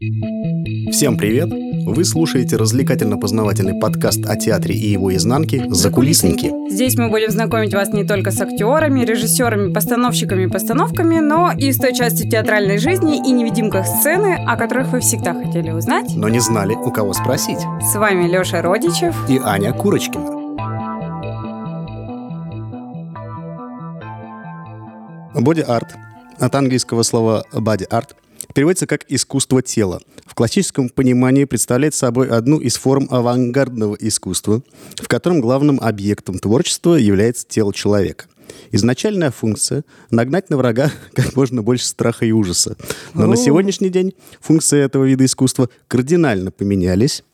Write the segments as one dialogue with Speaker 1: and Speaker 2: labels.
Speaker 1: Всем привет! Вы слушаете развлекательно-познавательный подкаст о театре и его изнанке «Закулисники».
Speaker 2: Здесь мы будем знакомить вас не только с актерами, режиссерами, постановщиками и постановками, но и с той частью театральной жизни и невидимках сцены, о которых вы всегда хотели узнать.
Speaker 1: Но не знали, у кого спросить.
Speaker 2: С вами Лёша Родичев
Speaker 1: и Аня Курочкина. Боди-арт от английского слова body art переводится как «искусство тела». В классическом понимании представляет собой одну из форм авангардного искусства, в котором главным объектом творчества является тело человека. Изначальная функция — нагнать на врага как можно больше страха и ужаса. Но на сегодняшний день функции этого вида искусства кардинально поменялись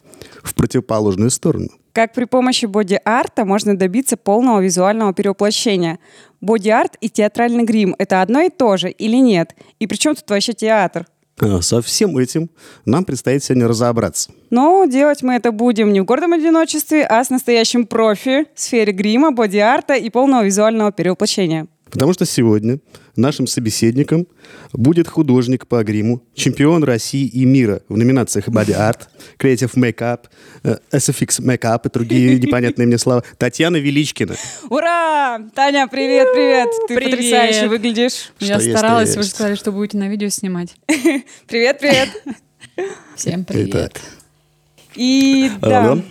Speaker 1: в противоположную сторону.
Speaker 2: Как при помощи боди-арта можно добиться полного визуального перевоплощения. Боди-арт и театральный грим — это одно и то же или нет? И при чем тут вообще театр?
Speaker 1: А, со всем этим нам предстоит сегодня разобраться.
Speaker 2: Но делать мы это будем не в гордом одиночестве, а с настоящим профи в сфере грима, боди-арта и полного визуального перевоплощения.
Speaker 1: Потому что сегодня нашим собеседником будет художник по гриму, чемпион России и мира в номинациях Body Art, Creative Makeup, э, SFX Makeup и другие непонятные мне слова. Татьяна Величкина.
Speaker 2: Ура! Таня, привет, привет! Ты
Speaker 3: привет.
Speaker 2: потрясающе выглядишь.
Speaker 3: Я
Speaker 1: Что
Speaker 3: старалась,
Speaker 1: есть,
Speaker 3: вы же сказали, что будете на видео снимать.
Speaker 2: Привет, привет!
Speaker 3: Всем привет.
Speaker 1: Итак,
Speaker 2: И да,
Speaker 1: алло.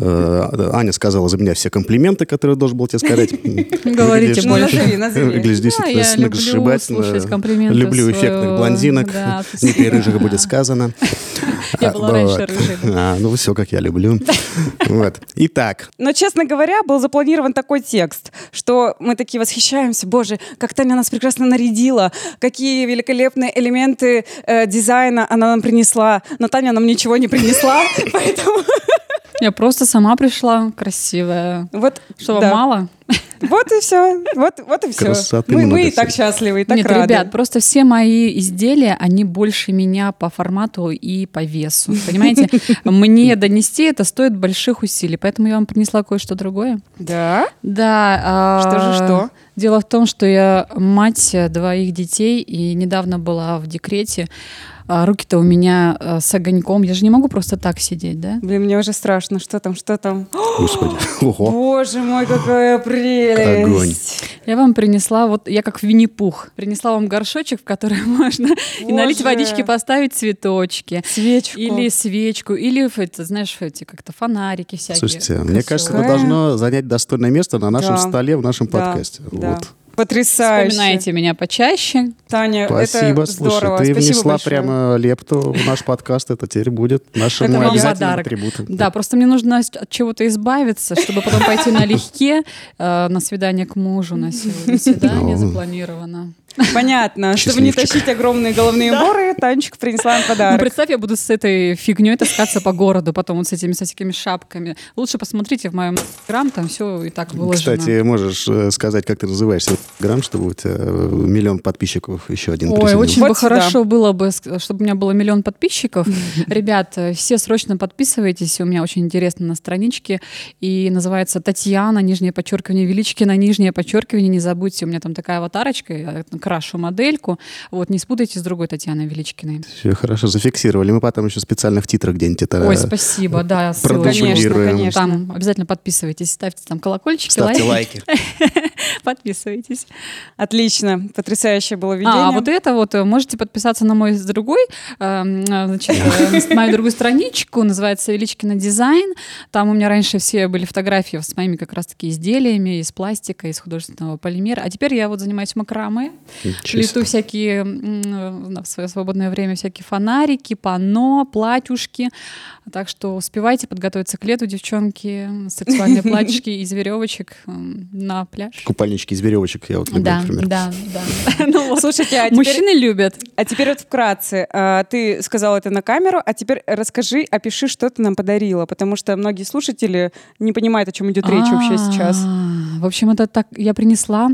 Speaker 1: Э, Аня сказала за меня все комплименты, которые должен был тебе сказать.
Speaker 3: Говорите.
Speaker 1: Выглядишь
Speaker 3: Да,
Speaker 1: действительно
Speaker 3: я люблю
Speaker 1: эффектных блондинок.
Speaker 3: да,
Speaker 1: Не при рыжих будет сказано.
Speaker 3: Я была раньше рыжей.
Speaker 1: А, ну все, как я люблю. Вот. Итак,
Speaker 2: Но, честно говоря, был запланирован такой текст, что мы такие восхищаемся, боже, как Таня нас прекрасно нарядила, какие великолепные элементы э, дизайна она нам принесла. Но Таня нам ничего не принесла, поэтому
Speaker 3: Я просто сама пришла, красивая.
Speaker 2: вот,
Speaker 3: Что, вам
Speaker 2: да.
Speaker 3: мало?
Speaker 2: вот и все, вот, вот и все.
Speaker 1: Красоты
Speaker 2: Мы, мы и так счастливы, и так
Speaker 3: Нет,
Speaker 2: рады.
Speaker 3: ребят, просто все мои изделия, они больше меня по формату и по весу. Понимаете? Мне донести это стоит больших усилий, поэтому я вам принесла кое-что другое.
Speaker 2: Да?
Speaker 3: Да. а,
Speaker 2: Что же что?
Speaker 3: Дело в том, что я мать двоих детей и недавно была в декрете. А руки-то у меня э, с огоньком. Я же не могу просто так сидеть, да?
Speaker 2: Блин, мне уже страшно. Что там, что там?
Speaker 1: господи, ого,
Speaker 2: Боже мой, какая прелесть!
Speaker 1: Огонь.
Speaker 3: Я вам принесла, вот я как в Винни-Пух, принесла вам горшочек, в который можно и налить водички, поставить цветочки.
Speaker 2: Свечку.
Speaker 3: Или свечку, или, это, знаешь, эти как-то фонарики всякие.
Speaker 1: Слушайте, мне кажется, это должно занять достойное место на нашем
Speaker 2: Да.
Speaker 1: столе в нашем
Speaker 2: Да,
Speaker 1: подкасте.
Speaker 2: да.
Speaker 1: Вот.
Speaker 2: Потрясающе.
Speaker 3: Вспоминайте меня почаще.
Speaker 2: Таня,
Speaker 1: Спасибо,
Speaker 2: это
Speaker 1: слушай,
Speaker 2: здорово.
Speaker 1: ты
Speaker 2: Спасибо
Speaker 1: внесла
Speaker 2: большое.
Speaker 1: прямо лепту в наш подкаст, это теперь будет нашим
Speaker 3: Это
Speaker 1: обязательным
Speaker 3: подарок.
Speaker 1: атрибутом.
Speaker 3: Да, просто мне нужно от чего-то избавиться, чтобы потом пойти налегке э, на свидание к мужу на сегодня. Свидание
Speaker 1: Ну.
Speaker 3: запланировано.
Speaker 2: Понятно. Чтобы не тащить огромные головные уборы, Танечка принесла нам
Speaker 3: Ну,
Speaker 2: подарок.
Speaker 3: представь, я буду с этой фигней таскаться по городу, потом вот с этими всякими шапками. Лучше посмотрите в моем инстаграм, там все и так выложено.
Speaker 1: Кстати, можешь э, сказать, как ты называешься в Грамм, чтобы у тебя э, миллион подписчиков еще один
Speaker 3: Ой, очень
Speaker 2: Вот
Speaker 3: бы
Speaker 2: сюда.
Speaker 3: хорошо было бы, чтобы у меня было миллион подписчиков. Ребят, э, все срочно подписывайтесь. У меня очень интересно на страничке. И называется Татьяна, нижнее подчеркивание, Величкина, нижнее подчеркивание. Не забудьте, у меня там такая аватарочка, я крашу модельку. Вот, не спутайте с другой Татьяной Величкиной.
Speaker 1: Все хорошо, зафиксировали. Мы потом еще специально в титрах где-нибудь это
Speaker 3: Ой, спасибо, да.
Speaker 2: Конечно, конечно.
Speaker 3: Там обязательно подписывайтесь, ставьте там колокольчики,
Speaker 1: Ставьте
Speaker 3: лайки,
Speaker 1: лайки.
Speaker 3: подписывайтесь.
Speaker 2: Отлично. Потрясающее было видение.
Speaker 3: А, вот это вот, э, можете подписаться на мой другой, эм, э, значит, э, на мою другую страничку, называется Величкина дизайн. Там у меня раньше все были фотографии с моими как раз-таки изделиями из пластика, из художественного полимера. А теперь я вот занимаюсь макраме, Плету всякие в свое свободное время всякие фонарики, панно, платьюшки. Так что успевайте подготовиться к лету, девчонки, сексуальные платьишки из веревочек на пляж.
Speaker 1: Купальнички из веревочек я вот люблю,
Speaker 3: Да,
Speaker 1: например.
Speaker 3: да, да. Ну вот.
Speaker 2: Слушайте, а теперь,
Speaker 3: Мужчины любят.
Speaker 2: а теперь вот вкратце. А, Ты сказала это на камеру, а теперь расскажи, опиши, что ты нам подарила, потому что многие слушатели не понимают, о чем идет речь вообще сейчас.
Speaker 3: А, В общем, это так я принесла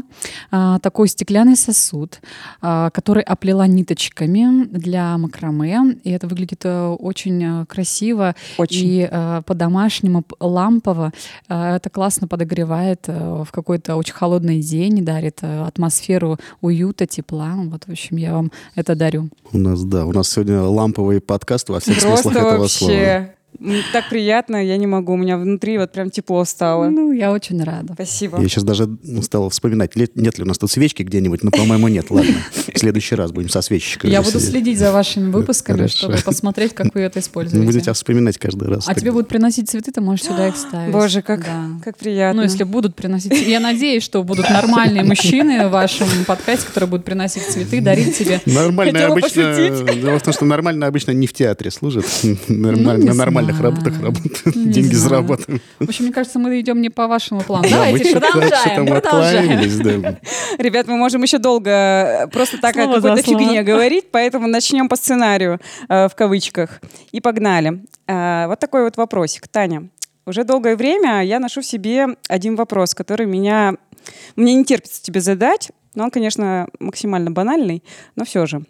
Speaker 3: а, такой стеклянный сосуд сосуд, а, который оплела ниточками для макраме, и это выглядит э, очень э, красиво
Speaker 2: Очень.
Speaker 3: и э, по-домашнему лампово. Это классно подогревает в какой-то очень холодный день, дарит атмосферу уюта, тепла. Вот, в общем, я вам это дарю.
Speaker 1: У нас, да, у нас сегодня ламповый подкаст во всех смыслах
Speaker 2: Просто
Speaker 1: этого слова.
Speaker 2: вообще. М, Так приятно, я не могу. У меня внутри вот прям тепло стало.
Speaker 3: Ну, я очень рада.
Speaker 2: Спасибо.
Speaker 1: Я сейчас даже ну, стал вспоминать, нет ли у нас тут свечки где-нибудь, но, по-моему, нет. Ладно, в следующий раз будем со свечечкой.
Speaker 3: Я буду
Speaker 1: сидеть.
Speaker 3: следить за вашими выпусками,
Speaker 1: Хорошо.
Speaker 3: чтобы посмотреть, как вы это
Speaker 1: Ну,
Speaker 3: используете.
Speaker 1: Будете вспоминать каждый раз.
Speaker 3: А тебе будут приносить цветы, ты можешь сюда их ставить.
Speaker 2: Боже, как,
Speaker 3: Да.
Speaker 2: как приятно.
Speaker 3: Ну, если будут приносить... Я надеюсь, что будут нормальные мужчины в вашем подкасте, которые будут приносить цветы, дарить тебе.
Speaker 1: Нормально обычно... Дело в том, что нормально обычно не в театре служат. Нормально-
Speaker 3: Ну,
Speaker 1: на нормальных работах работают. Деньги
Speaker 3: знаю.
Speaker 1: зарабатываем.
Speaker 3: В общем, мне кажется, мы идем не по вашему плану. Давайте продолжаем, продолжаем.
Speaker 2: Ребят, мы можем еще долго э, просто так о какой-то фигне говорить, поэтому начнем по сценарию, э, в кавычках. И погнали. Э, Вот такой вот вопросик. Таня, уже долгое время я ношу в себе один вопрос, который меня... Мне не терпится тебе задать, но он, конечно, максимально банальный, но все же.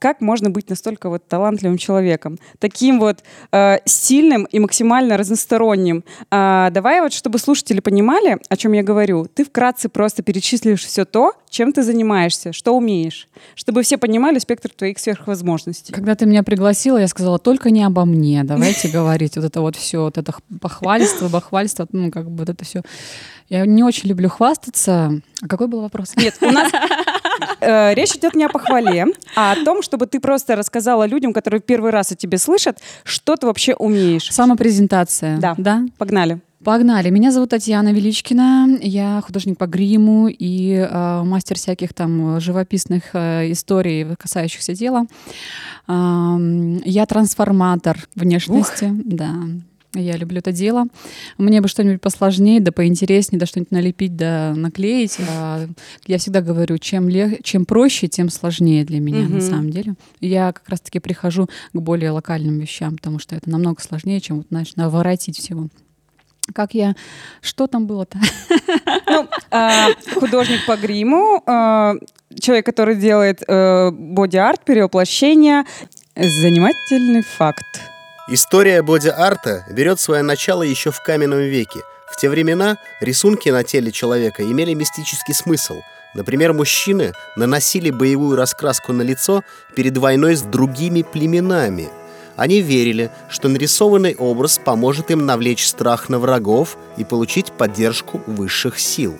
Speaker 2: Как можно быть настолько вот талантливым человеком, таким вот э, стильным и максимально разносторонним? А, давай вот, чтобы слушатели понимали, о чем я говорю, ты вкратце просто перечислишь все то, чем ты занимаешься, что умеешь, чтобы все понимали спектр твоих сверхвозможностей.
Speaker 3: Когда ты меня пригласила, я сказала, только не обо мне, давайте говорить вот это вот все, вот это похвальство, бахвальство, ну, как бы вот это все. Я не очень люблю хвастаться. А какой был вопрос?
Speaker 2: Нет, у нас речь идет не о похвале, а о том, чтобы ты просто рассказала людям, которые первый раз о тебе слышат, что ты вообще умеешь.
Speaker 3: Самопрезентация.
Speaker 2: Да.
Speaker 3: Да?
Speaker 2: Погнали.
Speaker 3: Погнали. Меня зовут Татьяна Величкина. Я художник по гриму и э, мастер всяких там живописных э, историй, касающихся тела. Ам, я трансформатор внешности. Да. Я люблю это дело. Мне бы что-нибудь посложнее, да поинтереснее, да что-нибудь налепить, да наклеить. А я всегда говорю, чем, лег... чем проще, тем сложнее для меня
Speaker 2: Мгм.
Speaker 3: на самом деле. Я как раз-таки прихожу к более локальным вещам, потому что это намного сложнее, чем вот, знаешь, наворотить всего. Как я... Что там было-то?
Speaker 2: Ну, а, художник по гриму, а, человек, который делает э, боди-арт, перевоплощение. Занимательный факт.
Speaker 1: История боди-арта берет свое начало еще в каменном веке. В те времена рисунки на теле человека имели мистический смысл. Например, мужчины наносили боевую раскраску на лицо перед войной с другими племенами. Они верили, что нарисованный образ поможет им навлечь страх на врагов и получить поддержку высших сил.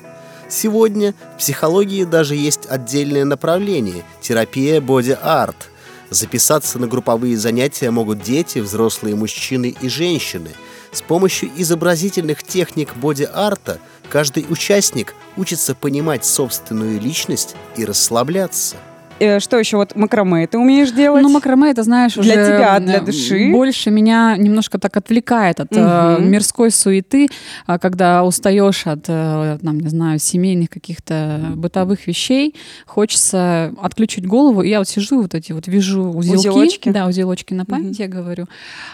Speaker 1: Сегодня в психологии даже есть отдельное направление – терапия боди-арт – Записаться на групповые занятия могут дети, взрослые мужчины и женщины. С помощью изобразительных техник боди-арта каждый участник учится понимать собственную личность и расслабляться.
Speaker 2: Э, что еще? Вот макраме ты умеешь делать?
Speaker 3: Ну, макраме, это, знаешь,
Speaker 2: Для
Speaker 3: уже
Speaker 2: тебя, для души.
Speaker 3: Больше меня немножко так отвлекает от
Speaker 2: Мгм.
Speaker 3: мирской суеты, а когда устаешь от, э, там, не знаю, семейных каких-то бытовых вещей, хочется отключить голову. И я вот сижу, вот эти вот вижу узелки.
Speaker 2: Узелочки?
Speaker 3: Да, узелочки на память,
Speaker 2: Мгм.
Speaker 3: я говорю.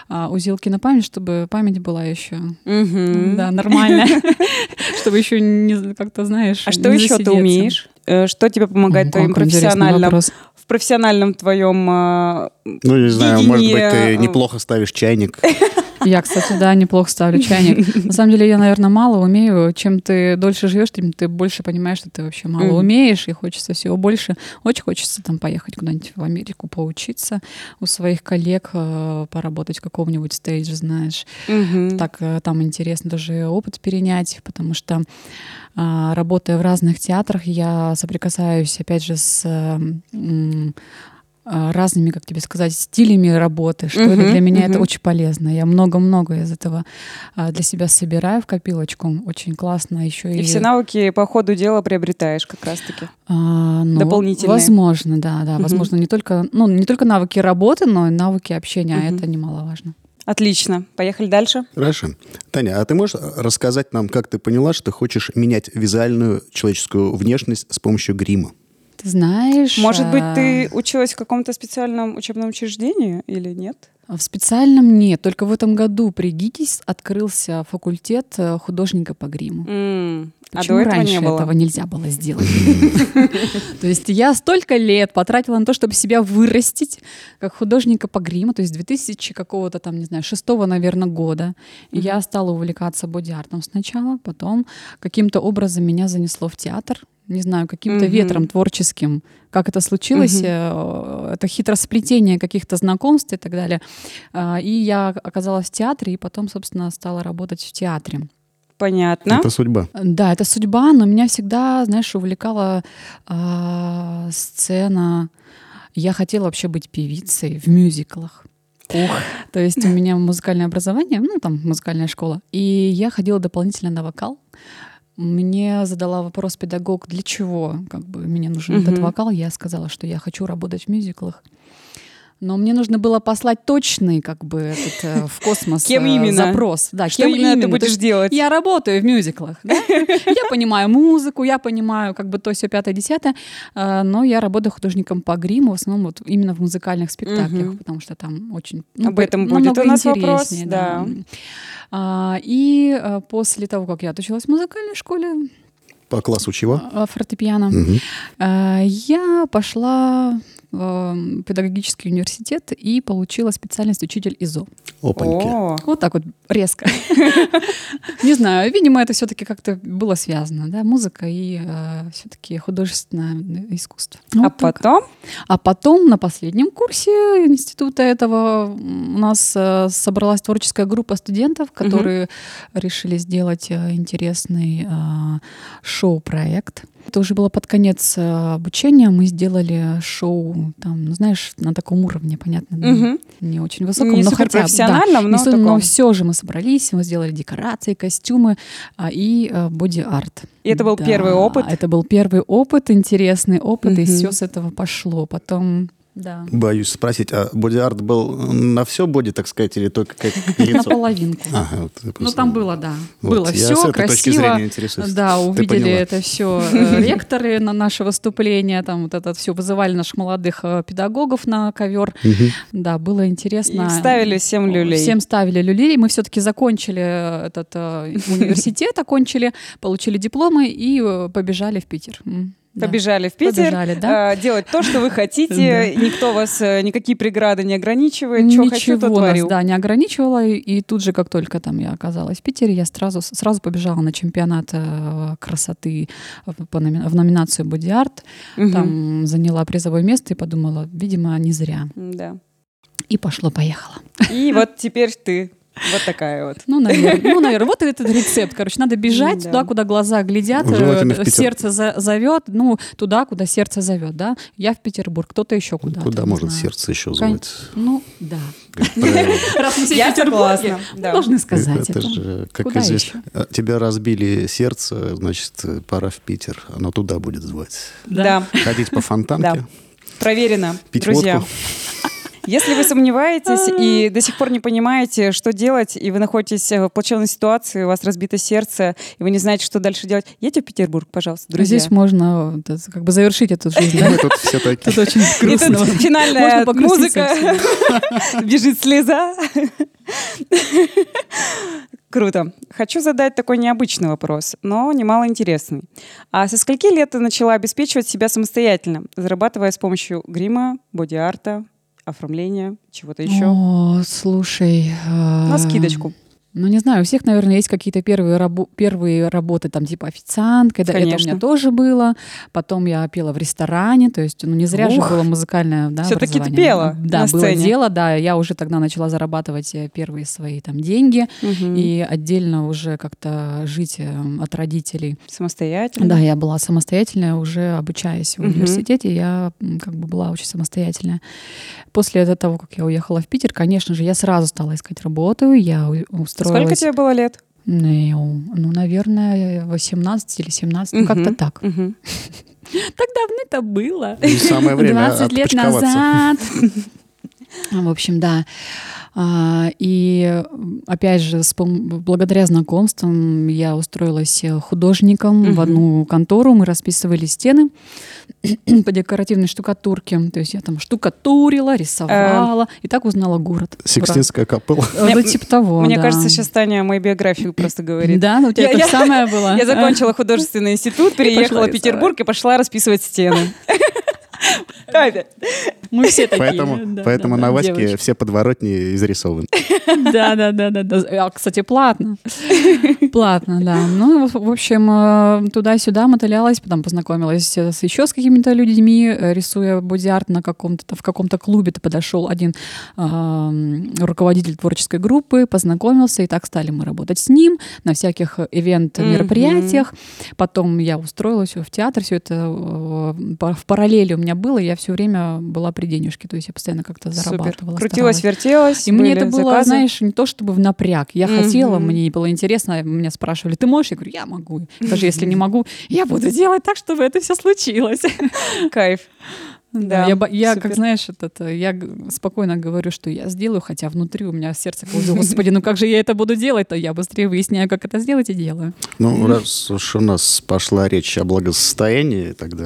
Speaker 3: А, узелки на память, чтобы память была еще
Speaker 2: Мгм.
Speaker 3: да, нормальная. Чтобы еще не как-то, знаешь,
Speaker 2: А что еще ты умеешь? Э, Что тебе помогает в твоем
Speaker 3: какой интересный
Speaker 2: профессиональном, в профессиональном твоем э,
Speaker 1: Ну, не знаю, может быть, ты неплохо ставишь чайник.
Speaker 3: Я, кстати, да, неплохо ставлю чайник. На самом деле, я, наверное, мало умею. Чем ты дольше живешь, тем ты больше понимаешь, что ты вообще мало умеешь, и хочется всего больше. Очень хочется там поехать куда-нибудь в Америку, поучиться у своих коллег, э, поработать в каком-нибудь стейдже, знаешь. Так э, там интересно даже опыт перенять, потому что а, работая в разных театрах, я соприкасаюсь, опять же, с э, разными, как тебе сказать, стилями работы, что ли.
Speaker 2: Мгм,
Speaker 3: Для меня это
Speaker 2: мгм.
Speaker 3: очень полезно. Я много-много из этого а, для себя собираю в копилочку. Очень классно. Еще
Speaker 2: И все навыки по ходу дела приобретаешь как раз-таки.
Speaker 3: а, ну,
Speaker 2: дополнительные.
Speaker 3: Возможно, да, да.
Speaker 2: Мгм.
Speaker 3: Возможно, не только, ну, не только навыки работы, но и навыки общения. а
Speaker 2: Мгм.
Speaker 3: Это немаловажно.
Speaker 2: Отлично. Поехали дальше.
Speaker 1: Хорошо. Таня, а ты можешь рассказать нам, как ты поняла, что хочешь менять визуальную человеческую внешность с помощью грима?
Speaker 3: Ты знаешь...
Speaker 2: Может быть,
Speaker 3: а,
Speaker 2: ты училась в каком-то специальном учебном учреждении или нет?
Speaker 3: В специальном нет. Только в этом году при ГИТИС открылся факультет э, художника по гриму.
Speaker 2: А
Speaker 3: Почему
Speaker 2: до этого
Speaker 3: раньше
Speaker 2: не было?
Speaker 3: этого нельзя было сделать? То есть я столько лет потратила на то, чтобы себя вырастить как художника по гриму, то есть 2000 какого-то там, не знаю, шестого, наверное, года. Я стала увлекаться боди-артом сначала, потом каким-то образом меня занесло в театр, не знаю, каким-то
Speaker 2: Мгм.
Speaker 3: ветром творческим. Как это случилось? Э, Это хитросплетение каких-то знакомств и так далее. А, И я оказалась в театре, и потом, собственно, стала работать в театре.
Speaker 2: Понятно.
Speaker 1: Это судьба.
Speaker 3: Да, это судьба, но меня всегда, знаешь, увлекала а, сцена. Я хотела вообще быть певицей в мюзиклах.
Speaker 2: Ух.
Speaker 3: То есть у меня музыкальное образование, ну там музыкальная школа, и я ходила дополнительно на вокал. Мне задала вопрос педагог, для чего как бы мне нужен этот
Speaker 2: Мгм.
Speaker 3: вокал. Я сказала, что я хочу работать в мюзиклах. Но мне нужно было послать точный, как бы, этот, э, в космос
Speaker 2: Кем
Speaker 3: э,
Speaker 2: именно?
Speaker 3: запрос. Да,
Speaker 2: Что
Speaker 3: кем
Speaker 2: именно ты
Speaker 3: То
Speaker 2: будешь
Speaker 3: есть
Speaker 2: делать?
Speaker 3: Я работаю в мюзиклах. да. Я понимаю музыку, я понимаю как бы то все пятое, десятое, э, но я работаю художником по гриму, в основном вот именно в музыкальных спектаклях, потому что там очень... ну,
Speaker 2: Об этом будет у нас вопрос,
Speaker 3: интереснее,
Speaker 2: да.
Speaker 3: А, И э, после того, как я отучилась в музыкальной школе
Speaker 1: По классу чего?
Speaker 3: э, фортепиано, э, я пошла в э, педагогический университет и получила специальность учитель ИЗО.
Speaker 1: Опаньки.
Speaker 2: О,
Speaker 3: Вот так вот резко. Не знаю, видимо, это все-таки как-то было связано, да, музыка и все-таки художественное искусство.
Speaker 2: А
Speaker 3: Вот так.
Speaker 2: потом?
Speaker 3: А потом на последнем курсе института этого у нас э, собралась творческая группа студентов, которые решили сделать э, интересный э, шоу-проект. Это уже было под конец э, обучения. Мы сделали шоу, там, ну, знаешь, на таком уровне, понятно, да,
Speaker 2: Мгм.
Speaker 3: не очень высоком,
Speaker 2: Не
Speaker 3: но хотя бы, да.
Speaker 2: но таком.
Speaker 3: но все же мы собрались, мы сделали декорации, костюмы а, и э, боди-арт.
Speaker 2: И это был первый опыт?
Speaker 3: Это был первый опыт, интересный опыт, и
Speaker 2: Мгм.
Speaker 3: все с этого пошло. Потом, да,
Speaker 1: Боюсь спросить, а боди-арт был на все боди, так сказать, или только как лицо? Ага, вот я
Speaker 3: Ну, там было, да.
Speaker 1: Вот,
Speaker 3: было
Speaker 1: я
Speaker 3: все
Speaker 1: с этой
Speaker 3: красиво.
Speaker 1: точки зрения интересуюсь.
Speaker 3: Да, увидели это все ректоры на наше выступление, там вот это все вызывали наших молодых э, педагогов на ковер. Да, было интересно.
Speaker 2: И вставили всем люлей.
Speaker 3: Всем ставили люлей. Мы все-таки закончили э, этот э, университет, окончили, получили дипломы и э, побежали в Питер.
Speaker 2: Побежали в Питер,
Speaker 3: Побежали, да.
Speaker 2: э, делать то, что вы хотите. Никто вас, э, никакие преграды не ограничивает. Что хочу, то творю.
Speaker 3: да, не ограничивало. И, тут же, как только там я оказалась в Питере, я сразу, сразу побежала на чемпионат э, красоты в, номи- в номинацию Body Art.
Speaker 2: Мгм.
Speaker 3: Там заняла призовое место и подумала, видимо, не зря.
Speaker 2: Да.
Speaker 3: И пошло-поехало.
Speaker 2: И вот теперь ты. Вот такая вот.
Speaker 3: Ну, наверное, ну, наверное, вот этот рецепт. Короче, надо бежать
Speaker 2: Да.
Speaker 3: туда, куда глаза глядят, э, сердце зовет, ну, туда, куда сердце зовет, да. Я в Петербург, кто-то еще куда-то.
Speaker 1: Куда можно
Speaker 3: знаю.
Speaker 1: сердце еще звать?
Speaker 3: Ну, да. Раз мы все в Петербурге, должны сказать
Speaker 1: Это же, как
Speaker 3: Куда
Speaker 1: известно, а, тебя разбили сердце, значит, пора в Питер. Оно туда будет звать.
Speaker 2: Да.
Speaker 1: Ходить по фонтанке,
Speaker 2: Да. Проверено, друзья.
Speaker 1: водку.
Speaker 2: Если вы сомневаетесь и до сих пор не понимаете, что делать, и вы находитесь э, в плачевной ситуации, у вас разбито сердце, и вы не знаете, что дальше делать, едьте в Петербург, пожалуйста, друзья.
Speaker 3: Здесь можно как бы завершить эту жизнь?
Speaker 1: Мы тут все такие.
Speaker 3: Тут очень
Speaker 2: И
Speaker 3: грустно.
Speaker 2: тут финальная музыка, бежит слеза. Круто. Хочу задать такой необычный вопрос, но немало интересный. А со скольки лет ты начала обеспечивать себя самостоятельно, зарабатывая с помощью грима, боди-арта, оформления, чего-то еще?
Speaker 3: О, слушай.
Speaker 2: На
Speaker 3: На
Speaker 2: скидочку.
Speaker 3: Ну, не знаю, у всех, наверное, есть какие-то первые, рабо- первые работы, там, типа официанткой. да, Это у меня тоже было. Потом я пела в ресторане, то есть, ну, не зря
Speaker 2: Ух.
Speaker 3: же было музыкальное да,
Speaker 2: Всё-таки ты пела
Speaker 3: Да,
Speaker 2: на
Speaker 3: было
Speaker 2: сцене.
Speaker 3: дело, да. Я уже тогда начала зарабатывать э, первые свои там деньги
Speaker 2: Мгм.
Speaker 3: и отдельно уже как-то жить э, от родителей.
Speaker 2: Самостоятельно?
Speaker 3: Да, я была самостоятельная, уже обучаясь в
Speaker 2: Мгм.
Speaker 3: университете, я как бы была очень самостоятельная. После того, как я уехала в Питер, конечно же, я сразу стала искать работу, я у- устроилась...
Speaker 2: Сколько тебе было лет?
Speaker 3: Ну, ну, наверное, 18 или 17, ну, как-то так.
Speaker 2: Мгм.
Speaker 3: Так давно это было.
Speaker 1: И самое время
Speaker 3: 20 лет назад. В общем, да. А, И опять же, благодаря знакомствам я устроилась э, художником в
Speaker 2: Мгм.
Speaker 3: одну контору. Мы расписывали стены по декоративной штукатурке. То есть я там штукатурила, рисовала. И так узнала город.
Speaker 1: Сикстинская капелла.
Speaker 3: Ура. Ну, типа того,
Speaker 2: Мне
Speaker 3: да.
Speaker 2: кажется, сейчас Таня мою биографию просто говорит.
Speaker 3: Да, ну у тебя
Speaker 2: Я-
Speaker 3: то
Speaker 2: я-
Speaker 3: самое было.
Speaker 2: Я закончила художественный институт, переехала в. Петербург и пошла расписывать стены. Катя,
Speaker 3: Мы все такие.
Speaker 1: Поэтому,
Speaker 3: да,
Speaker 1: поэтому
Speaker 3: да,
Speaker 1: на
Speaker 3: да,
Speaker 1: Ваське
Speaker 3: девочки.
Speaker 1: все подворотни изрисованы.
Speaker 3: Да, да, да, да, да. А, кстати, платно. Платно, да. Ну, в общем, э, туда-сюда мотылялась, потом познакомилась с еще с какими-то людьми, э, рисуя боди-арт на каком-то в каком-то клубе. То подошел один эм, руководитель творческой группы, познакомился, и так стали мы работать с ним на всяких ивент-мероприятиях. Потом я устроилась в театр, все это э, в параллели у меня было, я все время была при денежке, то есть я постоянно как-то
Speaker 2: супер.
Speaker 3: зарабатывала.
Speaker 2: Крутилась,
Speaker 3: старалась.
Speaker 2: вертелась.
Speaker 3: И мне это было,
Speaker 2: заказы.
Speaker 3: знаешь, не то чтобы в напряг. Я
Speaker 2: Мгм.
Speaker 3: хотела, мне было интересно, меня спрашивали, ты можешь? Я говорю, я могу. Даже если не могу, я буду делать так, чтобы это все случилось.
Speaker 2: Кайф. Да,
Speaker 3: я, я,
Speaker 2: супер.
Speaker 3: как знаешь, этот, э, я спокойно говорю, что я сделаю, хотя внутри у меня сердце колдует, господи, ну как же я это буду делать, то я быстрее выясняю, как это сделать и делаю.
Speaker 1: Ну, раз уж у нас пошла речь о благосостоянии, тогда